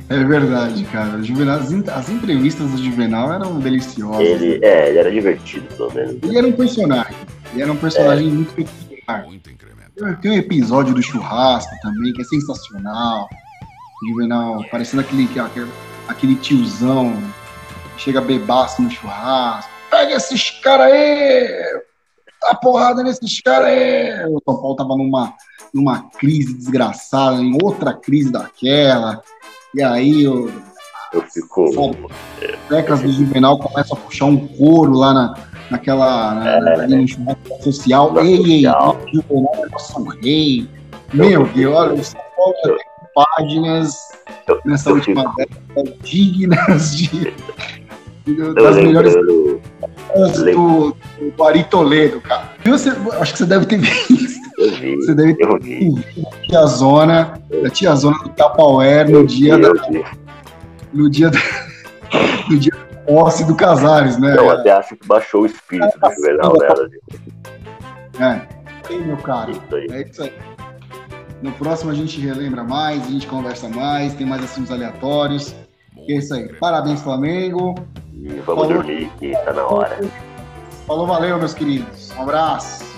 É verdade, cara. Juvenal, as entrevistas do Juvenal eram deliciosas. Ele, é, ele era divertido, pelo menos. Ele era um personagem. Ele era um personagem é. muito peculiar. Tem um episódio do churrasco também, que é sensacional. O Juvenal parecendo aquele, aquele, aquele tiozão que chega bebaço no churrasco. Pega esses caras aí! Dá porrada nesses caras aí! O São Paulo tava numa, numa crise desgraçada, em outra crise daquela. E aí eu, eu fico. Décadas do Juvenal começa a puxar um couro lá na, naquela. Na, é, social. Ei, ei, o Juvenal é nosso rei. Meu Deus, olha, o São Paulo já tem páginas nessa última década dignas de, das melhores do, do Ari Toledo, cara. Você, acho que você deve ter [LAUGHS] visto. Vi, você deve ter visto a Tia Zona, a Tia Zona do Tapauer no dia da. [LAUGHS] No dia da. No dia da posse do Casares, né? Eu até acho que baixou o espírito do Juvenal dela. É, meu cara. É isso aí. No próximo a gente relembra mais, a gente conversa mais, tem mais assuntos aleatórios. E é isso aí. Parabéns, Flamengo. E vamos Falou. dormir, que tá na hora. Falou, valeu, meus queridos. Um abraço.